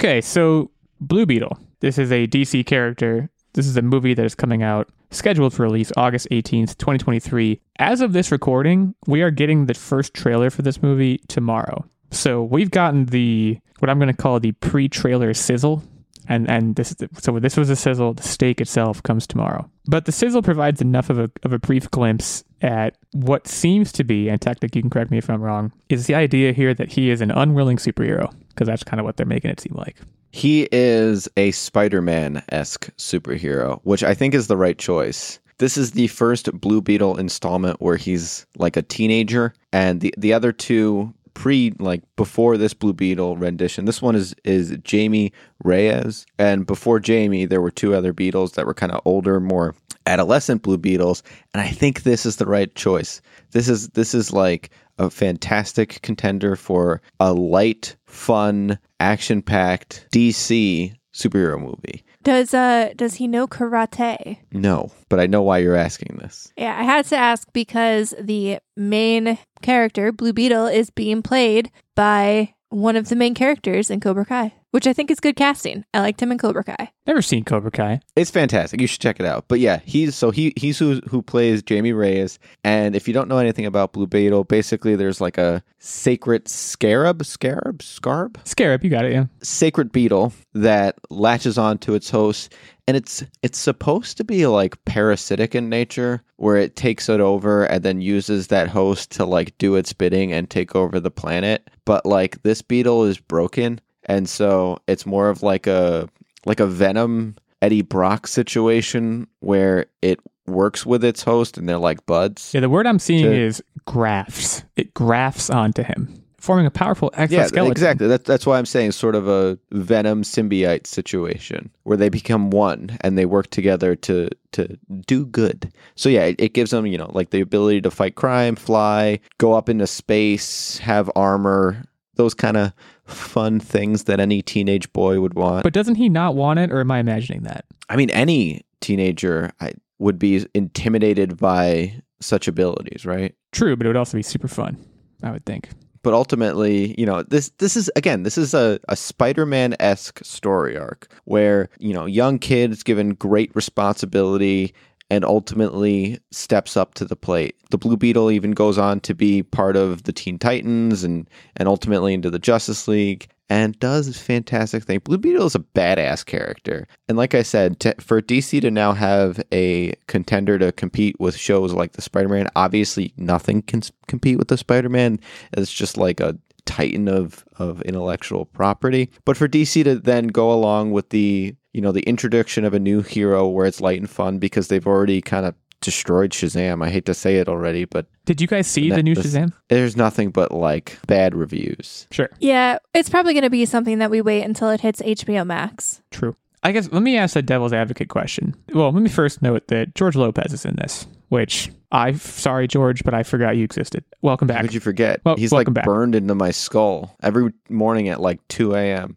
Okay, so Blue Beetle. This is a DC character. This is a movie that is coming out, scheduled for release August 18th, 2023. As of this recording, we are getting the first trailer for this movie tomorrow. So we've gotten the what I'm going to call the pre-trailer sizzle, and and this is so this was a sizzle. The steak itself comes tomorrow, but the sizzle provides enough of a of a brief glimpse at what seems to be, and Techtic, you can correct me if I'm wrong, is the idea here that he is an unwilling superhero because that's kind of what they're making it seem like. He is a Spider Man esque superhero, which I think is the right choice. This is the first Blue Beetle installment where he's like a teenager, and the, the other two pre like before this Blue Beetle rendition. This one is is Jamie Reyes, and before Jamie, there were two other Beetles that were kind of older, more adolescent Blue Beetles, and I think this is the right choice. This is this is like a fantastic contender for a light, fun, action-packed DC superhero movie. Does uh does he know karate? No, but I know why you're asking this. Yeah, I had to ask because the main character, Blue Beetle, is being played by one of the main characters in Cobra Kai, which I think is good casting. I liked him in Cobra Kai. Never seen Cobra Kai. It's fantastic. You should check it out. But yeah, he's so he he's who who plays Jamie Reyes. And if you don't know anything about Blue Beetle, basically there's like a sacred scarab, scarab, scarab, Scarab, you got it, yeah. sacred beetle that latches onto its host and it's it's supposed to be like parasitic in nature where it takes it over and then uses that host to like do its bidding and take over the planet but like this beetle is broken and so it's more of like a like a venom eddie brock situation where it works with its host and they're like buds Yeah, the word I'm seeing To- is grafts. It grafts onto him, forming a powerful exoskeleton. Yeah, exactly. That's that's why I'm saying sort of a venom symbiote situation where they become one and they work together to to do good. So yeah, it, it gives them you know like the ability to fight crime, fly, go up into space, have armor, those kind of fun things that any teenage boy would want. But doesn't he not want it, or am I imagining that? I mean, any teenager I, would be intimidated by such abilities, right? True, but it would also be super fun, I would think. but ultimately, you know, this this is again, this is a, a Spider-Man esque story arc where you know young kids given great responsibility and ultimately steps up to the plate. The Blue Beetle even goes on to be part of the Teen Titans and and ultimately into the Justice League and does fantastic thing. Blue Beetle is a badass character, and like I said, for DC to now have a contender to compete with shows like the Spider-Man, obviously nothing can compete with the Spider-Man. It's just like a titan of of intellectual property. But for DC to then go along with the you know the introduction of a new hero where it's light and fun because they've already kind of destroyed Shazam. I hate to say it already, but Did you guys see the new this- Shazam? there's nothing but like bad reviews. Sure, Yeah, it's probably going to be something that we wait until it hits HBO Max. true. I guess let me ask a devil's advocate question. Well, let me first note that George Lopez is in this, which I sorry George, but I forgot you existed. Welcome back. How could you forget? Well, He's like back. burned into my skull every morning at like 2 a.m.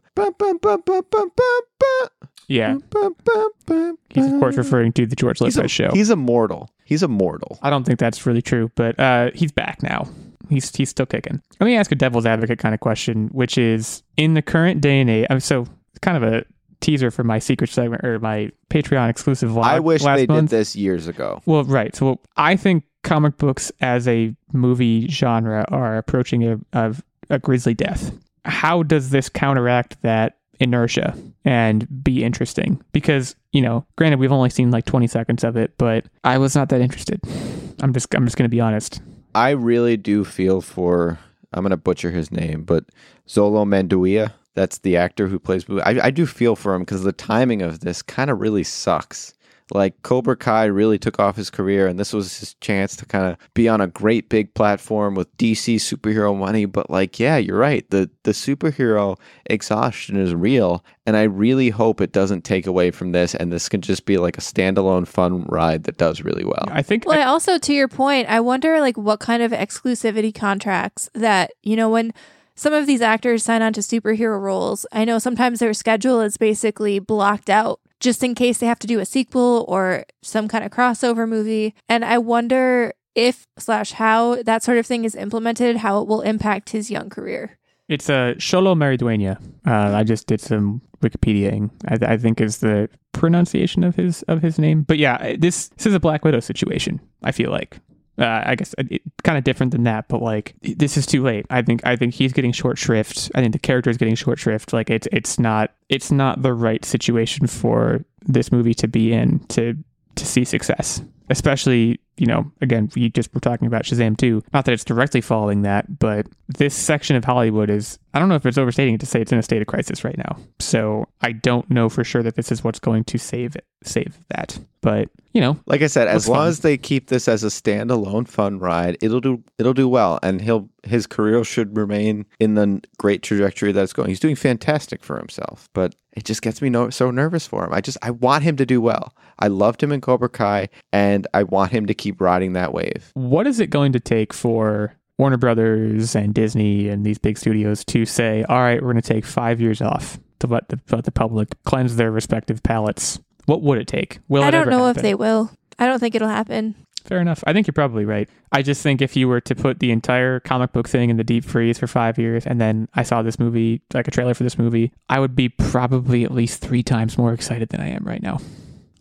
Yeah, he's of course referring to the George He's Lopez a, show. He's immortal. He's immortal. I don't think that's really true, but uh, he's back now. He's he's still kicking. Let me ask a devil's advocate kind of question, which is in the current day and age. I'm so it's kind of a teaser for my secret segment or my Patreon exclusive vlog. I wish they month. did this years ago. Well, right. So I think comic books as a movie genre are approaching a, a, a grisly death. How does this counteract that inertia and be interesting? Because you know, granted, we've only seen like 20 seconds of it, but I was not that interested. I'm just I'm just gonna be honest. I really do feel for I'm gonna butcher his name, but Zolo Manduia. That's the actor who plays Blue. I, I do feel for him because the timing of this kind of really sucks. Like Cobra Kai really took off his career, and this was his chance to kind of be on a great big platform with DC superhero money. But like, yeah, you're right. The the superhero exhaustion is real, and I really hope it doesn't take away from this, and this can just be like a standalone fun ride that does really well. I think Well, I also to your point, I wonder like what kind of exclusivity contracts that, you know, when some of these actors sign on to superhero roles, I know sometimes their schedule is basically blocked out just in case they have to do a sequel or some kind of crossover movie. And I wonder if slash how that sort of thing is implemented, how it will impact his young career. It's a uh, Xolo Maridueña. Uh, I just did some Wikipediaing. I, I think is the pronunciation of his of his name. But yeah, this this is a Black Widow situation. I feel like. Uh, I guess it, kind of different than that, but like this is too late. I think I think he's getting short shrift. I think the character is getting short shrift. Like it's it's not it's not the right situation for this movie to be in to to see success. Especially, you know, again, we just were talking about Shazam 2. Not that it's directly following that, but this section of Hollywood is, I don't know if it's overstating it to say it's in a state of crisis right now. So I don't know for sure that this is what's going to save it, save that. But, you know, Like I said, as long fun. as they keep this as a standalone fun ride, it'll do it'll do well, and he'll his career should remain in the great trajectory that it's going. He's doing fantastic for himself, but it just gets me no, so nervous for him. I just I want him to do well. I loved him in Cobra Kai, and I want him to keep riding that wave. what is it going to take for Warner Brothers and Disney and these big studios to say, all right, we're going to take five years off to let the, let the public cleanse their respective palates? What would it take? Will I don't know if they will. I don't think it'll happen. Fair enough. I think you're probably right. I just think if you were to put the entire comic book thing in the deep freeze for five years and then I saw this movie, like a trailer for this movie, I would be probably at least three times more excited than I am right now.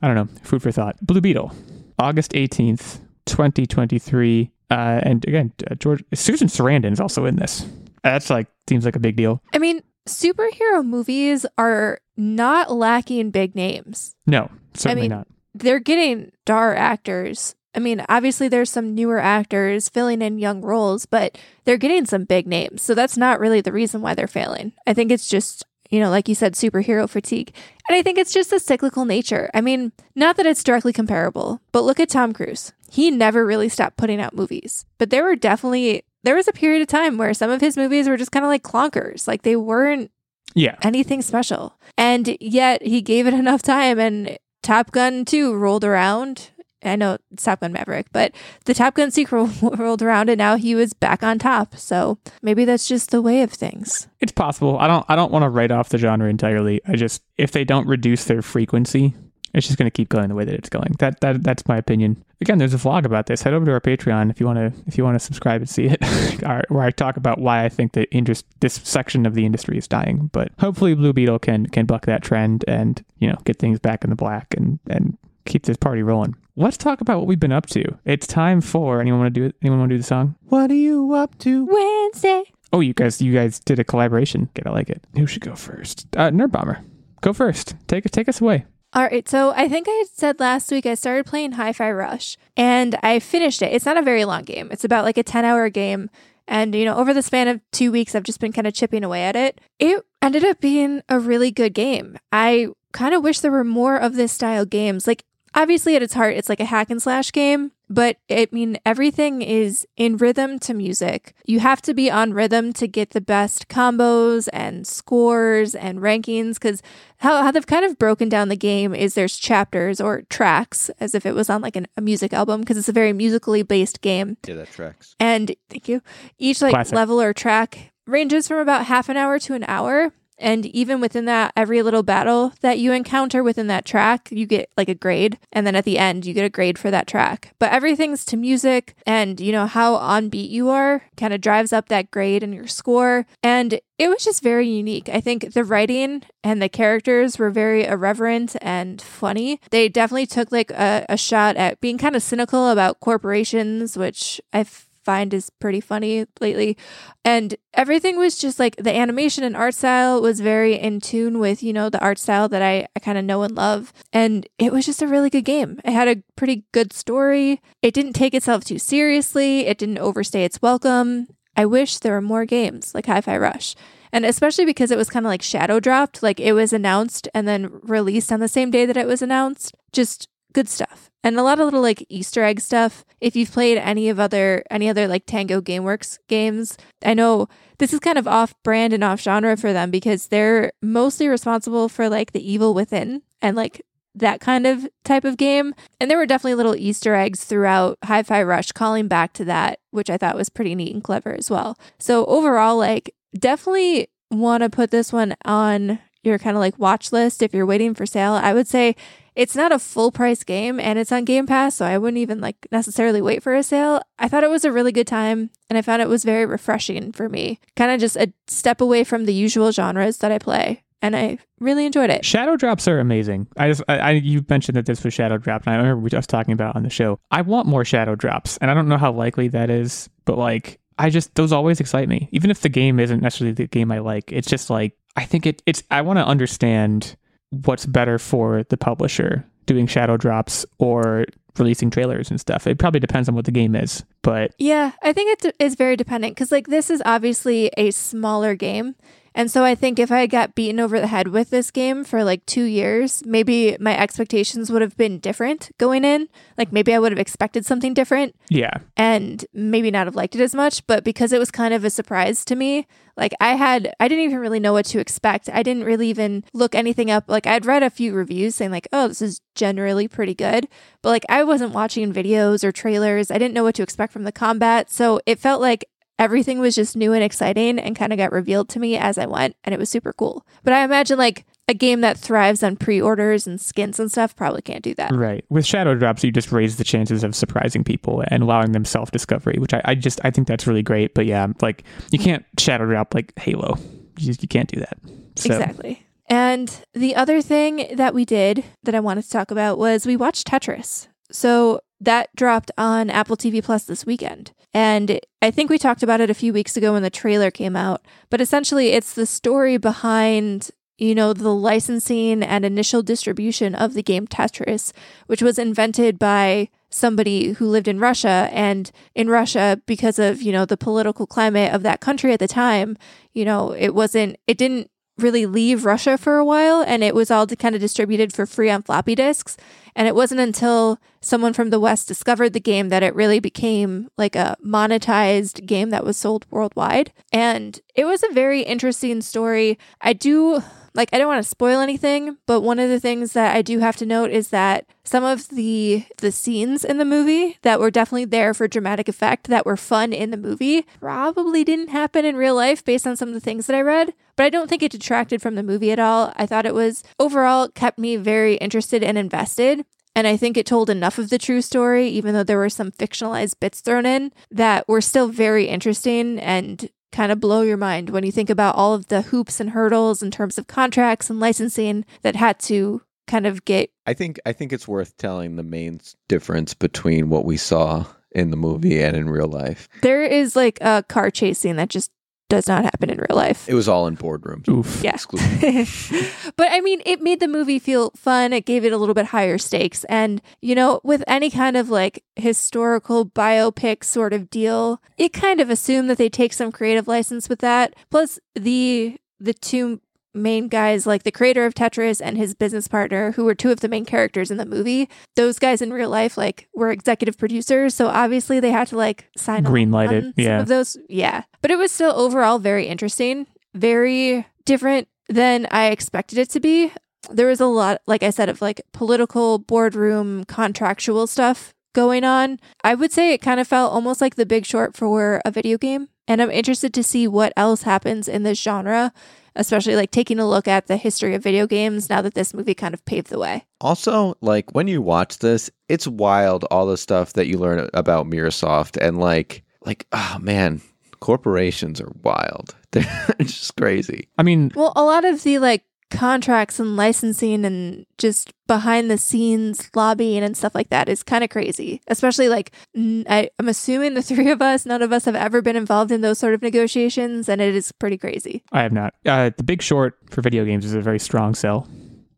I don't know. Food for thought. Blue Beetle, August 18th, 2023. Uh, and again, uh, George Susan Sarandon's also in this. That's like seems like a big deal. I mean, superhero movies are not lacking big names. No, certainly mean, not. They're getting star actors. I mean, obviously there's some newer actors filling in young roles, but they're getting some big names. So that's not really the reason why they're failing. I think it's just, you know, like you said, superhero fatigue. And I think it's just the cyclical nature. I mean, not that it's directly comparable, but look at Tom Cruise. He never really stopped putting out movies. But there were definitely there was a period of time where some of his movies were just kind of like clonkers. Like they weren't Yeah. anything special. And yet he gave it enough time and Top Gun 2 rolled around. I know it's Top Gun Maverick, but the Top Gun sequel rolled around and now he was back on top. So maybe that's just the way of things. It's possible. I don't I don't want to write off the genre entirely. I just if they don't reduce their frequency, it's just going to keep going the way that it's going. That that that's my opinion. Again, there's a vlog about this. Head over to our Patreon if you want to if you want to subscribe and see it, where I talk about why I think that interest this section of the industry is dying. But hopefully, Blue Beetle can can buck that trend and you know get things back in the black and and keep this party rolling. Let's talk about what we've been up to. It's time for anyone want to do it? Anyone want to do the song? What are you up to? Wednesday. Oh, you guys, you guys did a collaboration. Get I like it. Who should go first? Uh, Nerdbomber, go first. Take take us away. All right, so I think I said last week I started playing Hi Fi Rush and I finished it. It's not a very long game, it's about like a 10 hour game. And, you know, over the span of two weeks, I've just been kind of chipping away at it. It ended up being a really good game. I kind of wish there were more of this style games. Like, obviously, at its heart, it's like a hack and slash game, but I mean, everything is in rhythm to music. You have to be on rhythm to get the best combos and scores and rankings because how, how they've kind of broken down the game is there's chapters or tracks as if it was on like an, a music album because it's a very musically based game. Yeah, that tracks. And thank you. Each like Classic. level or track ranges from about half an hour to an hour. And even within that, every little battle that you encounter within that track, you get like a grade. And then at the end, you get a grade for that track. But everything's to music and, you know, how on beat you are kind of drives up that grade and your score. And it was just very unique. I think the writing and the characters were very irreverent and funny. They definitely took like a, a shot at being kind of cynical about corporations, which I find is pretty funny lately. And everything was just like the animation and art style was very in tune with, you know, the art style that I, I kind of know and love. And it was just a really good game. It had a pretty good story. It didn't take itself too seriously, it didn't overstay its welcome. I wish there were more games like Hi Fi Rush. And especially because it was kind of like shadow dropped, like it was announced and then released on the same day that it was announced. Just good stuff. And a lot of little like Easter egg stuff. If you've played any of other any other like Tango Gameworks games, I know this is kind of off brand and off genre for them because they're mostly responsible for like the evil within and like that kind of type of game. And there were definitely little Easter eggs throughout Hi Fi Rush calling back to that, which I thought was pretty neat and clever as well. So overall, like, definitely want to put this one on your kind of like watch list if you're waiting for sale. I would say it's not a full price game and it's on Game Pass, so I wouldn't even like necessarily wait for a sale. I thought it was a really good time and I found it was very refreshing for me. Kind of just a step away from the usual genres that I play and I really enjoyed it. Shadow drops are amazing. I just, I, I you mentioned that this was shadow drop, and I remember we just talking about on the show. I want more shadow drops, and I don't know how likely that is, but like, I just those always excite me. Even if the game isn't necessarily the game I like, it's just like I think it, it's. I want to understand what's better for the publisher doing shadow drops or releasing trailers and stuff. It probably depends on what the game is, but Yeah, I think it's it's very dependent because like this is obviously a smaller game. And so I think if I got beaten over the head with this game for like two years, maybe my expectations would have been different going in. Like maybe I would have expected something different yeah, and maybe not have liked it as much. But because it was kind of a surprise to me, like I had, I didn't even really know what to expect. I didn't really even look anything up. Like I'd read a few reviews saying, like, oh, this is generally pretty good. But like I wasn't watching videos or trailers. I didn't know what to expect from the combat. So it felt like everything was just new and exciting and kind of got revealed to me as I went. And it was super cool. But I imagine like a game that thrives on pre orders and skins and stuff probably can't do that. right. With shadow drops, you just raise the chances of surprising people and allowing them self discovery, which I, I just I think that's really great. But yeah, like you can't shadow drop like Halo. You, just, you can't do that. So, Exactly. And the other thing that we did that I wanted to talk about was we watched Tetris. So that dropped on Apple TV Plus this weekend. And I think we talked about it a few weeks ago when the trailer came out. But essentially, it's the story behind, you know, the licensing and initial distribution of the game Tetris, which was invented by somebody who lived in Russia. And in Russia, because of, you know, the political climate of that country at the time, you know, it wasn't, it didn't really leave Russia for a while and it was all kind of distributed for free on floppy disks. And it wasn't until someone from the West discovered the game that it really became like a monetized game that was sold worldwide. And it was a very interesting story. I do like I don't want to spoil anything, but one of the things that I do have to note is that some of the the scenes in the movie that were definitely there for dramatic effect that were fun in the movie probably didn't happen in real life based on some of the things that I read, but I don't think it detracted from the movie at all. I thought it was overall kept me very interested and invested. And I think it told enough of the true story, even though there were some fictionalized bits thrown in, that were still very interesting and kind of blow your mind when you think about all of the hoops and hurdles in terms of contracts and licensing that had to kind of get I think I think it's worth telling the main difference between what we saw in the movie and in real life. there is like a car chasing that just does not happen in real life. It was all in boardrooms. oof. Yeah. But I mean, it made the movie feel fun. It gave it a little bit higher stakes. And, you know, with any kind of like historical biopic sort of deal, it kind of assumed that they take some creative license with that. Plus, the the two main guys, like the creator of Tetris and his business partner, who were two of the main characters in the movie, those guys in real life, like, were executive producers. So obviously they had to like sign green Greenlight it, yeah. of those. Yeah. But it was still overall very interesting, very different than I expected it to be. There was a lot, like I said, of like political boardroom contractual stuff going on. I would say it kind of felt almost like the big short for a video game. And I'm interested to see what else happens in this genre, especially like taking a look at the history of video games now that this movie kind of paved the way. Also, like when you watch this, it's wild all the stuff that you learn about Microsoft and like like oh man, corporations are wild. They're just crazy. I mean, Well, a lot of the like contracts and licensing and just behind the scenes lobbying and stuff like that is kind of crazy. Especially like n- I, am assuming the three of us, none of us have ever been involved in those sort of negotiations, and it is pretty crazy. I have not. Uh, the Big Short for video games is a very strong sell,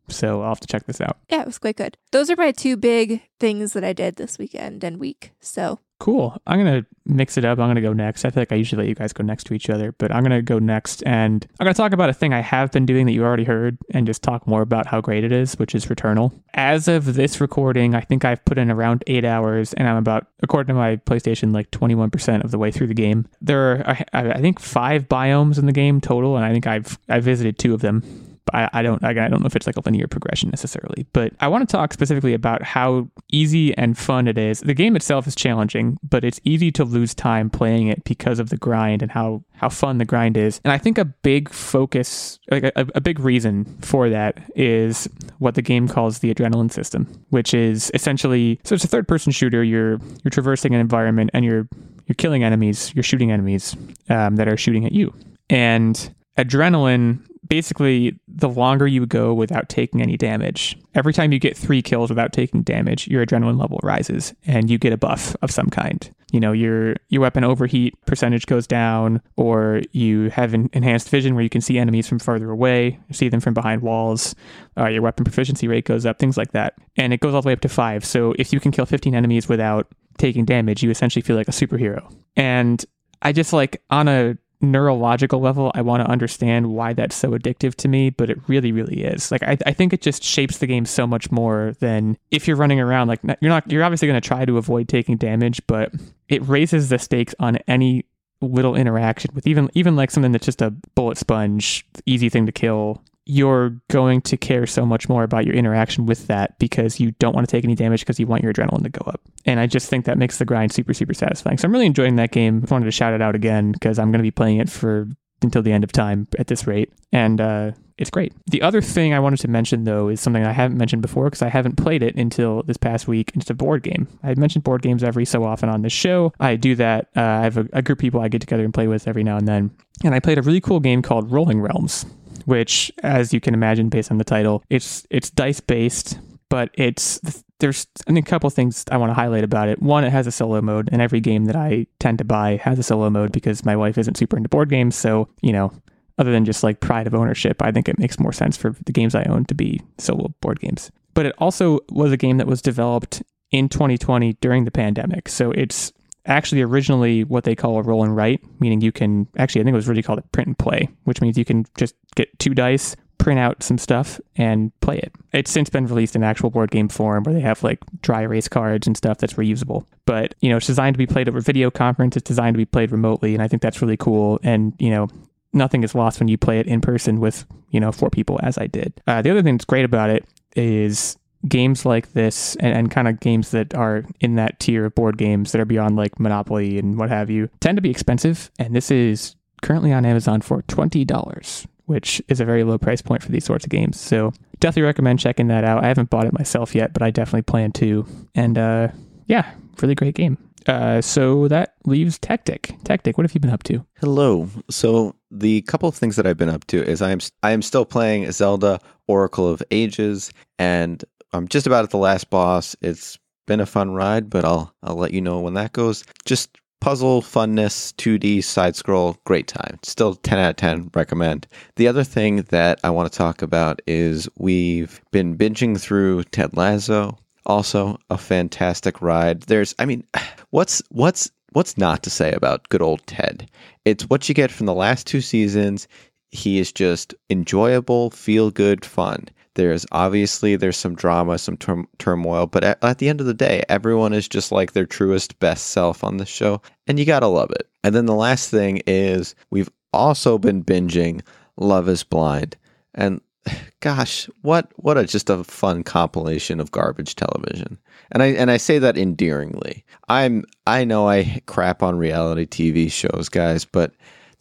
so I'll have to check this out. Yeah, it was quite good. Those are my two big things that I did this weekend and week. So Cool. I'm gonna mix it up. I'm gonna go next. I feel like I usually let you guys go next to each other, but I'm gonna go next, and I'm gonna talk about a thing I have been doing that you already heard, and just talk more about how great it is, which is Returnal. As of this recording, I think I've put in around eight hours, and I'm about, according to my PlayStation, like 21% of the way through the game. There are, I, I think, five biomes in the game total, and I think I've I visited two of them. I, I don't I don't know if it's like a linear progression necessarily, but I want to talk specifically about how easy and fun it is. The game itself is challenging, but it's easy to lose time playing it because of the grind and how how fun the grind is. And I think a big focus, like a, a big reason for that, is what the game calls the adrenaline system, which is essentially so it's a third person shooter. You're you're traversing an environment and you're you're killing enemies, you're shooting enemies um, that are shooting at you, and adrenaline basically the longer you go without taking any damage every time you get three kills without taking damage your adrenaline level rises and you get a buff of some kind. You know your your weapon overheat percentage goes down or you have an enhanced vision where you can see enemies from farther away see them from behind walls uh, your weapon proficiency rate goes up things like that. And it goes all the way up to five. So if you can kill 15 enemies without taking damage you essentially feel like a superhero. And i just like on a neurological level, I want to understand why that's so addictive to me, but it really, really is. Like, I, I think it just shapes the game so much more than if you're running around. Like, you're not, you're obviously going to try to avoid taking damage, but it raises the stakes on any little interaction with even, even like something that's just a bullet sponge, easy thing to kill you're going to care so much more about your interaction with that because you don't want to take any damage because you want your adrenaline to go up. And I just think that makes the grind super, super satisfying. So I'm really enjoying that game. I wanted to shout it out again because I'm going to be playing it for until the end of time at this rate. And uh, it's great. The other thing I wanted to mention, though, is something I haven't mentioned before because I haven't played it until this past week. It's a board game. I mentioned board games every so often on this show. I do that. Uh, I have a, a group of people I get together and play with every now and then. And I played a really cool game called Rolling Realms which, as you can imagine, based on the title, it's it's dice based, but it's there's a couple things I want to highlight about it. One, it has a solo mode, and every game that I tend to buy has a solo mode because my wife isn't super into board games. So you know, other than just like pride of ownership, I think it makes more sense for the games I own to be solo board games. But it also was a game that was developed in 2020 during the pandemic. So it's actually originally what they call a roll and write, meaning you can actually, I think it was really called a print and play, which means you can just get two dice, print out some stuff, and play it. It's since been released in actual board game form where they have like dry erase cards and stuff that's reusable. But, you know, it's designed to be played over video conference, it's designed to be played remotely, and I think that's really cool. And, you know, nothing is lost when you play it in person with, you know, four people as I did. Uh, the other thing that's great about it is games like this and, and kind of games that are in that tier of board games that are beyond like Monopoly and what have you tend to be expensive. And this is currently on Amazon for $20, which is a very low price point for these sorts of games. So definitely recommend checking that out. I haven't bought it myself yet, but I definitely plan to. And uh, yeah, really great game. Uh, so that leaves Techtic. Techtic, what have you been up to? Hello. So the couple of things that I've been up to is I am I am still playing Zelda Oracle of Ages, and I'm just about at the last boss. It's been a fun ride, but I'll I'll let you know when that goes. Just puzzle funness, 2D side scroll, great time. Still 10 out of 10 recommend. The other thing that I want to talk about is we've been binging through Ted Lasso. Also a fantastic ride. There's I mean, what's what's what's not to say about good old Ted? It's what you get from the last two seasons. He is just enjoyable, feel good fun. There's obviously there's some drama, some turmoil, but at, at, the end of the day, everyone is just like their truest best self on the show, and you gotta love it. And then the last thing is we've also been binging Love Is Blind, and gosh, what what a just a fun compilation of garbage television. And I and I say that endearingly. I'm I know I crap on reality TV shows, guys, but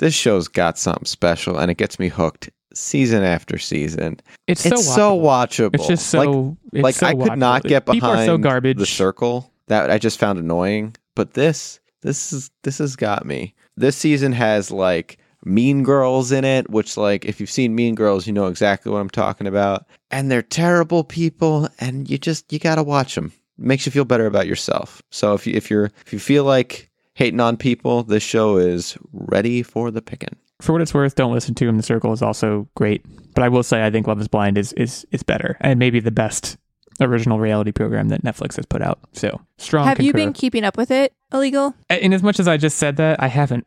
this show's got something special and it gets me hooked season after season. It's, it's so, so watchable. watchable. It's just so like, like so I could watchable. not get behind so garbage. the circle that I just found annoying. But this this is this has got me. This season has like Mean Girls in it, which like if you've seen Mean Girls, you know exactly what I'm talking about. And they're terrible people, and you just you gotta watch them. It makes you feel better about yourself. So if you if you're if you feel like hating on people, this show is ready for the picking for what it's worth, don't listen to him. The Circle is also great, but I will say I think Love Is Blind is is is better and maybe the best original reality program that Netflix has put out. So strong. Have you been keeping up with it, Illeagle? In as much as I just said that, I haven't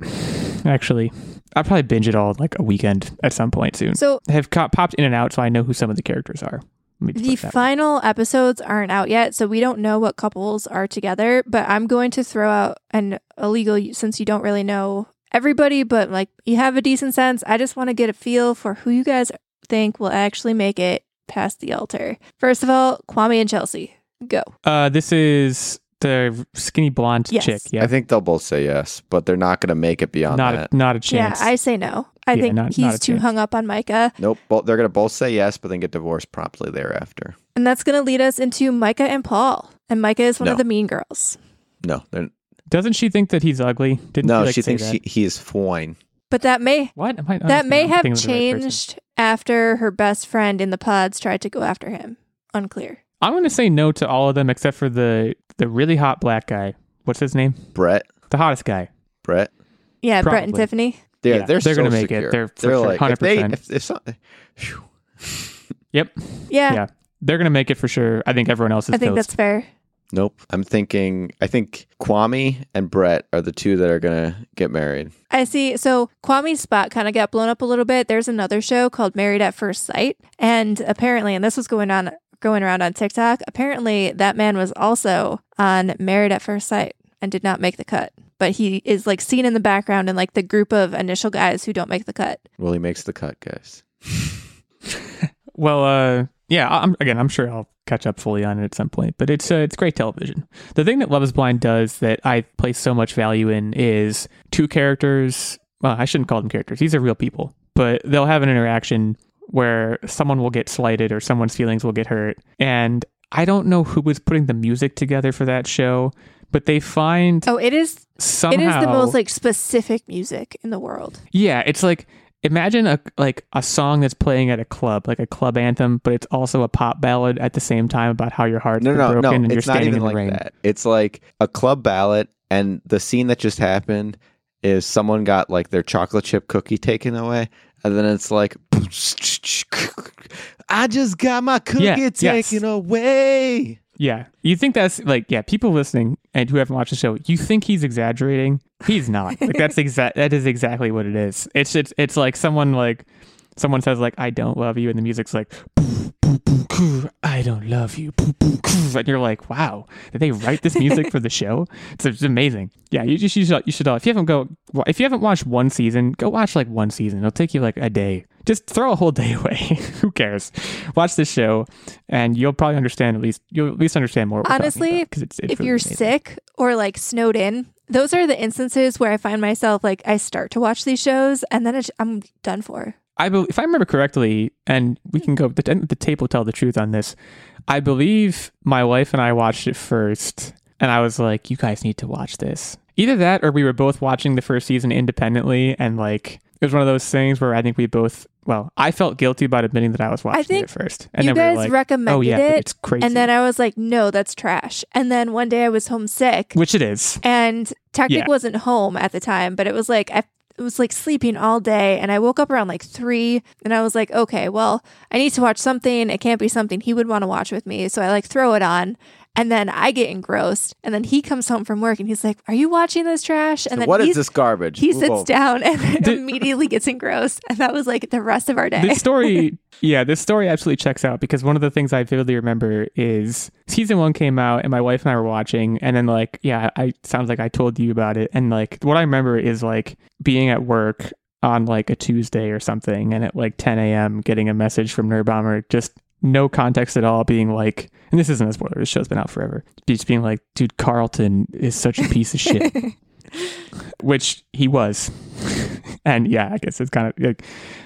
actually. I'll probably binge it all like a weekend at some point soon. So I have co- popped in and out, so I know who some of the characters are. Let me just the put it that way. final episodes aren't out yet, so we don't know what couples are together. But I'm going to throw out an Illeagle since you don't really know everybody, but like you have a decent sense. I just want to get a feel for who you guys think will actually make it past the altar. First of all, Kwame and Chelsea, go. Uh, this is the skinny blonde Yes. chick. Yeah, I think they'll both say yes, but they're not going to make it beyond not that. a, not a chance. Yeah, I say no. I Yeah, think not- he's not too chance. hung up on Micah. Nope. Both, they're going to both say yes, but then get divorced promptly thereafter. And that's going to lead us into Micah and Paul. And Micah is one No. of the mean girls. No, they're, Doesn't she think that he's ugly? Didn't no. she, like, she thinks that? he, he is fine. But that may What? Am I, that may have of the right changed after her best friend in the pods tried to go after him. Unclear. I'm going to say no to all of them except for the the really hot black guy. What's his name? Brett, The hottest guy. Brett. Yeah, Brett and Tiffany. They're Yeah, they're, they're so gonna make it. secure. They're for sure, like they 100%. if, if some, phew. Yep. Yeah, Yeah. They're going to make it for sure. I think everyone else is I think toast. that's fair. Nope. I'm thinking. I think Kwame and Brett are the two that are gonna get married. I see. So Kwame's spot kind of got blown up a little bit. There's another show called Married at First Sight, and apparently, and this was going on going around on TikTok. Apparently, that man was also on Married at First Sight and did not make the cut. But he is like seen in the background in like the group of initial guys who don't make the cut. Well, he makes the cut, guys. Well, uh, yeah. I- I'm again. I'm sure I'll catch up fully on it at some point. But it's uh, it's great television. The thing that Love Is Blind does that I place so much value in is two characters. Well, I shouldn't call them characters. These are real people, but they'll have an interaction where someone will get slighted or someone's feelings will get hurt. And I don't know who was putting the music together for that show, but they find Oh, it is. somehow It is the most like specific music in the world. Yeah, it's like imagine a like a song that's playing at a club, like a club anthem, but it's also a pop ballad at the same time about how your heart's No, been no, no. broken and you're It's not standing even in the like rain. that. It's like a club ballot, and the scene that just happened is someone got like their chocolate chip cookie taken away, and then it's like, I just got my cookie Yeah, yes. taken away. Yeah, you think that's like yeah, people listening and who haven't watched the show, you think he's exaggerating. He's not. Like that's exact. That is exactly what it is. It's it's it's like someone like someone says like I don't love you, and the music's like. "Boo, boo, boo, coo, I don't love you, boo, boo, coo," and you're like, "Wow, did they write this music for the show?" It's, it's amazing. Yeah, you just you should you should uh, if you haven't go if you haven't watched one season, go watch like one season. It'll take you like a day. Just throw a whole day away. Who cares? Watch this show, and you'll probably understand at least you'll at least understand more. what we're talking Honestly, about, it's, it's if really you're amazing. sick or like snowed in, those are the instances where I find myself like I start to watch these shows and then it's, I'm done for. I bel if I remember correctly, and we can go. The, the tape will tell the truth on this. I believe my wife and I watched it first, and I was like, "You guys need to watch this." Either that, or we were both watching the first season independently, and like it was one of those things where I think we both. Well, I felt guilty about admitting that I was watching think it first, and you then we guys were like, recommended "Oh yeah, it, it's crazy," And then I was like, no, that's trash. And then one day I was homesick which it is. and Techtic Yeah. wasn't home at the time, but it was like, I was like sleeping all day and I woke up around like three and I was like, okay, well, I need to watch something. It can't be something he would want to watch with me. So I like throw it on and then I get engrossed and then he comes home from work and he's like, are you watching this trash? And then what is this garbage? He sits over. down and Did- immediately gets engrossed. And that was like the rest of our day. this story yeah this story absolutely checks out because one of the things i vividly remember is season one came out and my wife and i were watching and then like yeah i sounds like i told you about it and like what i remember is like being at work on like a tuesday or something and at like 10 a.m getting a message from nerd bomber just no context at all being like and this isn't a spoiler this show's been out forever just being like dude carlton is such a piece of shit which he was and yeah i guess it's kind of like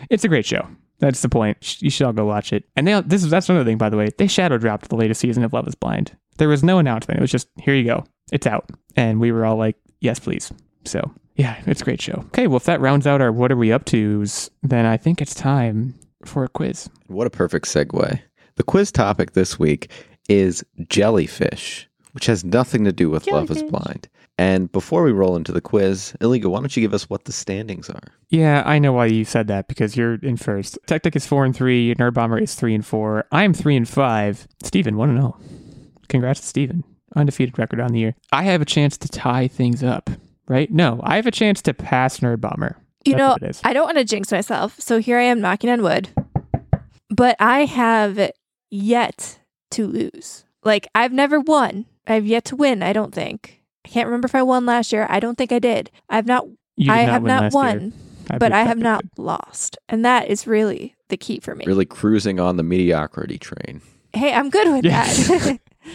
it's a great show that's the point. You should all go watch it. And they, this is that's another thing, by the way. They shadow dropped the latest season of Love Is Blind. There was no announcement. It was just here you go. It's out, and we were all like, yes, please. So yeah, it's a great show. Okay, well if that rounds out our what are we up to's, then I think it's time for a quiz. What a perfect segue. The quiz topic this week is jellyfish, which has nothing to do with Love is Blind. And before we roll into the quiz, Illeagle, why don't you give us what the standings are? Yeah, I know why you said that because you're in first. Techtic is four and three. Nerdbomber is three and four. I am three and five. Steven, one and zero. Congrats to Steven. Undefeated record on the year. I have a chance to tie things up, right? No, I have a chance to pass Nerdbomber. You That's know, what it is. I don't want to jinx myself. So here I am knocking on wood. But I have yet to lose. Like I've never won. I've yet to win, I don't think. I can't remember if I won last year. I don't think I did. I've not You did I not have not won, year. But I have not lost. And that is really the key for me. Really cruising on the mediocrity train. Hey, I'm good with Yeah.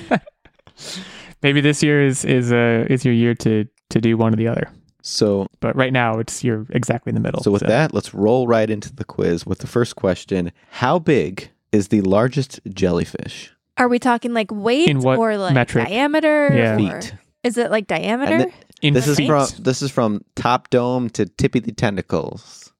that. Maybe this year is is uh is your year to to do one or the other. So, But right now, it's you're exactly in the middle. so with that, let's roll right into the quiz with the first question. How big is the largest jellyfish? Are we talking like weight In what or like metric? diameter? Yeah. or- Feet. Is it like diameter? in This is feet? from this is from top dome to tippy the tentacles.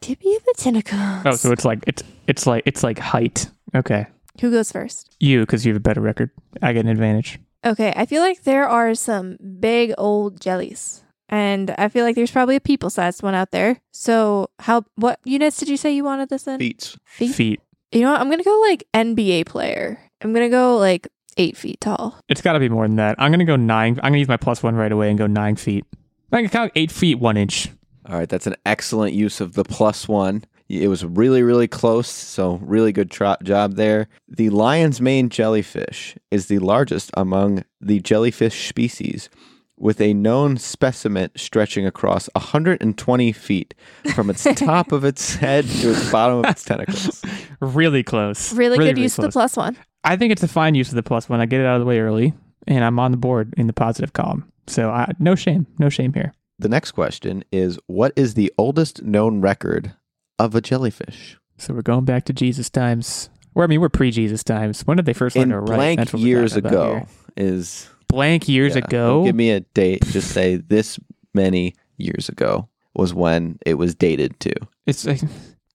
Tippy of the tentacles. Oh, so it's like it's it's like it's like height. Okay, Who goes first? you because you have a better record. I get an advantage. Okay, I feel like there are some big old jellies. And I feel like there's probably a people sized one out there. So how what units did you say you wanted this in? Feet. Feet? Feet. You know what? I'm gonna go like NBA player. I'm gonna go like eight feet tall. It's got to be more than that. I'm gonna go nine. I'm gonna use my plus one right away and go nine feet. I can count eight feet one inch. All right, that's an excellent use of the plus one. It was really, really close, so really good tro- job there. The lion's mane jellyfish is the largest among the jellyfish species, with a known specimen stretching across 120 feet from its top of its head to its bottom of its tentacles. Really close. Really, good really use of the plus one. I think it's a fine use of the plus one. I get it out of the way early, and I'm on the board in the positive column. So I, no shame, no shame here. The next question is What is the oldest known record of a jellyfish? So we're going back to Jesus times. Or I mean, we're pre-Jesus times. When did they first learn In to write? blank That's years ago here. is Blank years Yeah, ago. don't Give me a date. Just say this many years ago was when it was dated to. It's like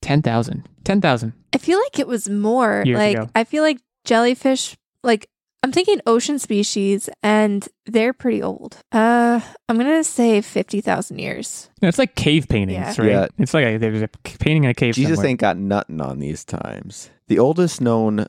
10,000. 10,000. I feel like it was more Years like ago. I feel like jellyfish like I'm thinking ocean species and they're pretty old. Uh I'm gonna say fifty thousand years. You know, it's like cave paintings, Yeah. right? Yeah. It's like a, there's a painting in a cave Jesus somewhere. ain't got nothing on these times. The oldest known, f-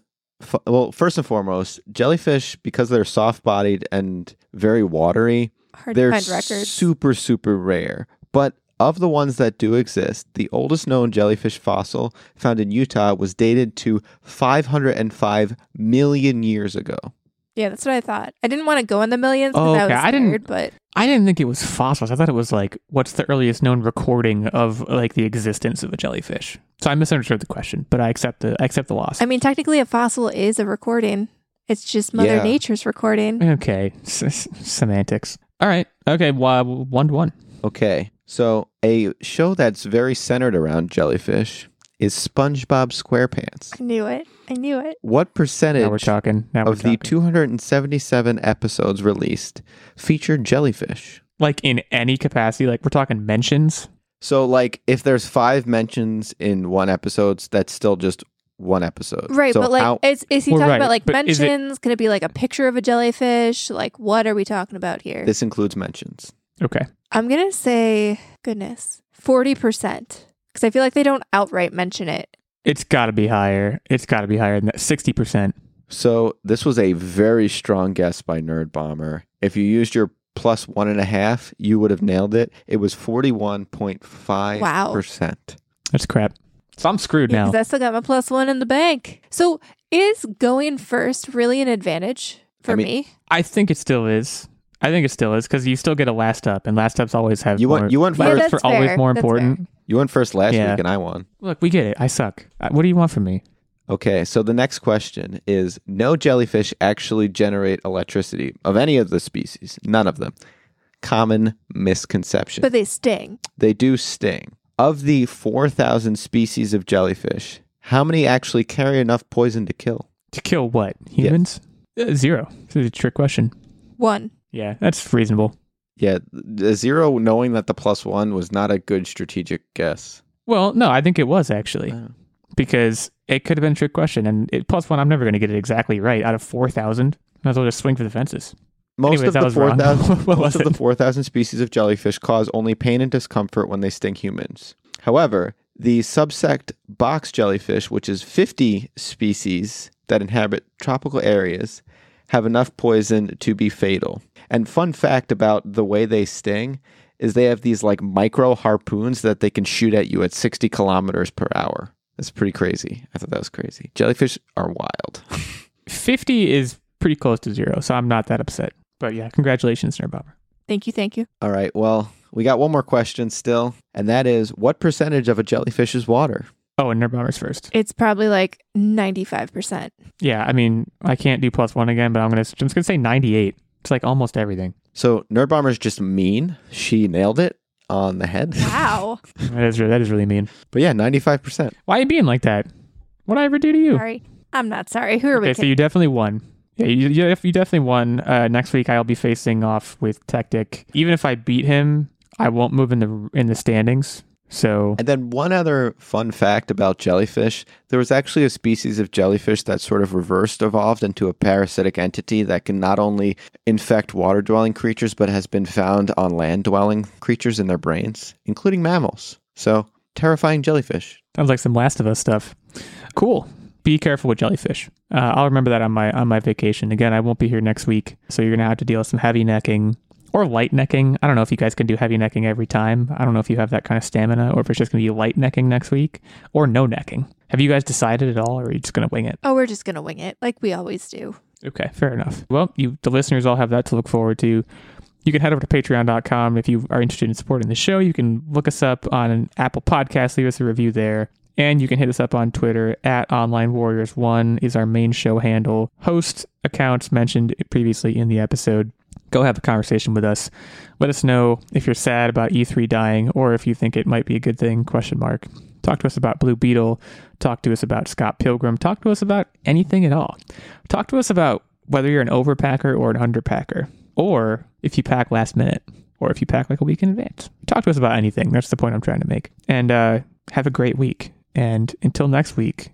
well, first and foremost, jellyfish, because they're soft bodied and very watery, Hard they're find records. super, super rare. But of the ones that do exist, the oldest known jellyfish fossil found in Utah was dated to 505 million years ago. Yeah, that's what I thought. I didn't want to go in the millions Oh, okay. I was I didn't- scared, but I didn't think it was fossils. I thought it was like, what's the earliest known recording of like the existence of a jellyfish? So I misunderstood the question, but I accept the I accept the loss. I mean technically a fossil is a recording. It's just Mother Yeah. Nature's recording. okay, S- s- semantics. All right. Okay. Well, one to one. Okay, so a show that's very centered around jellyfish is SpongeBob SquarePants. I knew it. I knew it. What percentage Now we're talking. Now we're of the 277 episodes released featured jellyfish? like in any capacity, like we're talking mentions. So, like, if there's five mentions in one episode, that's still just one episode. Right, So but like how- is is he talking right, about like but is it- mentions? Can it be like a picture of a jellyfish? Like what are we talking about here? this includes mentions. Okay. I'm gonna say goodness. Forty percent. Because I feel like they don't outright mention it. It's got to be higher. It's got to be higher than that. Sixty percent. So, this was a very strong guess by Nerdbomber. If you used your plus one and a half, you would have nailed it. It was 41.5%. Wow. That's crap. So I'm screwed Yeah, now. because I still got my plus one in the bank. So is going first really an advantage for I mean, me? I think it still is. I think it still is because you still get a last up, and last ups always have You more. went- you went Yeah, first. last that's ups are always more That's important. You went first last Yeah. week, and I won. Look, we get it. I suck. Uh, What do you want from me? Okay, so the next question is No jellyfish actually generate electricity of any of the species. None of them. Common misconception. But they sting. they do sting. Of the 4,000 species of jellyfish, how many actually carry enough poison to kill? To kill what? Humans? Uh, zero. This is a trick question. One. Yeah, that's reasonable. Yeah, the zero knowing that the plus one was not a good strategic guess. Well, no, I think it was actually Oh. because it could have been a trick question, and it, plus one, I'm never going to get it exactly right out of four thousand. Might as well just swing for the fences. Most Anyways, of the 4,000 What most of the 4,000 species of jellyfish cause only pain and discomfort when they sting humans. However, the subsect box jellyfish, which is 50 species that inhabit tropical areas, have enough poison to be fatal. And fun fact about the way they sting is they have these like micro harpoons that they can shoot at you at 60 kilometers per hour. That's pretty crazy. I thought that was crazy. Jellyfish are wild. 50 is pretty close to zero, so I'm not that upset. But yeah, congratulations, Nerdbomber. Thank you, thank you. All right. Well, we got one more question still, and that is what percentage of a jellyfish is water? Oh, and Nerdbomber's first. It's probably like 95%. Yeah, I mean, I can't do plus one again, but I'm gonna I'm just gonna say 98. It's like almost everything. So Nerdbomber's just mean. She nailed it on the head. Wow. that is that is really mean. but yeah, 95%. Why are you being like that? What did I ever do to you? Sorry. I'm not sorry. Who are we Okay, so you definitely won. Yeah, you, you, you definitely won. Uh, next week I'll be facing off with Techtic. Even if I beat him, I won't move in the in the standings. So And then one other fun fact about jellyfish there was actually a species of jellyfish that sort of reversed evolved into a parasitic entity that can not only infect water dwelling creatures, but has been found on land dwelling creatures in their brains, including mammals. So, terrifying jellyfish. sounds like some Last of Us stuff. Cool. Be careful with jellyfish. Uh, I'll remember that on my on my vacation. Again, I won't be here next week, so you're gonna have to deal with some heavy necking or light necking. I don't know if you guys can do heavy necking every time. I don't know if you have that kind of stamina, or if it's just gonna be light necking next week, or no necking. Have you guys decided at all, or are you just gonna wing it? oh, we're just going to wing it like we always do. Okay, fair enough. Well, you the listeners all have that to look forward to. You can head over to patreon.com if you are interested in supporting the show. You can look us up on an Apple Podcast, leave us a review there. And you can hit us up on Twitter at Online Warriors One is our main show handle. Host accounts mentioned previously in the episode. Go have a conversation with us. Let us know if you're sad about E3 dying or if you think it might be a good thing. Question mark. Talk to us about Blue Beetle. Talk to us about Scott Pilgrim. Talk to us about anything at all. Talk to us about whether you're an overpacker or an underpacker, or if you pack last minute, or if you pack like a week in advance. Talk to us about anything. That's the point I'm trying to make. And uh, have a great week. And until next week,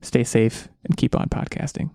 stay safe and keep on podcasting.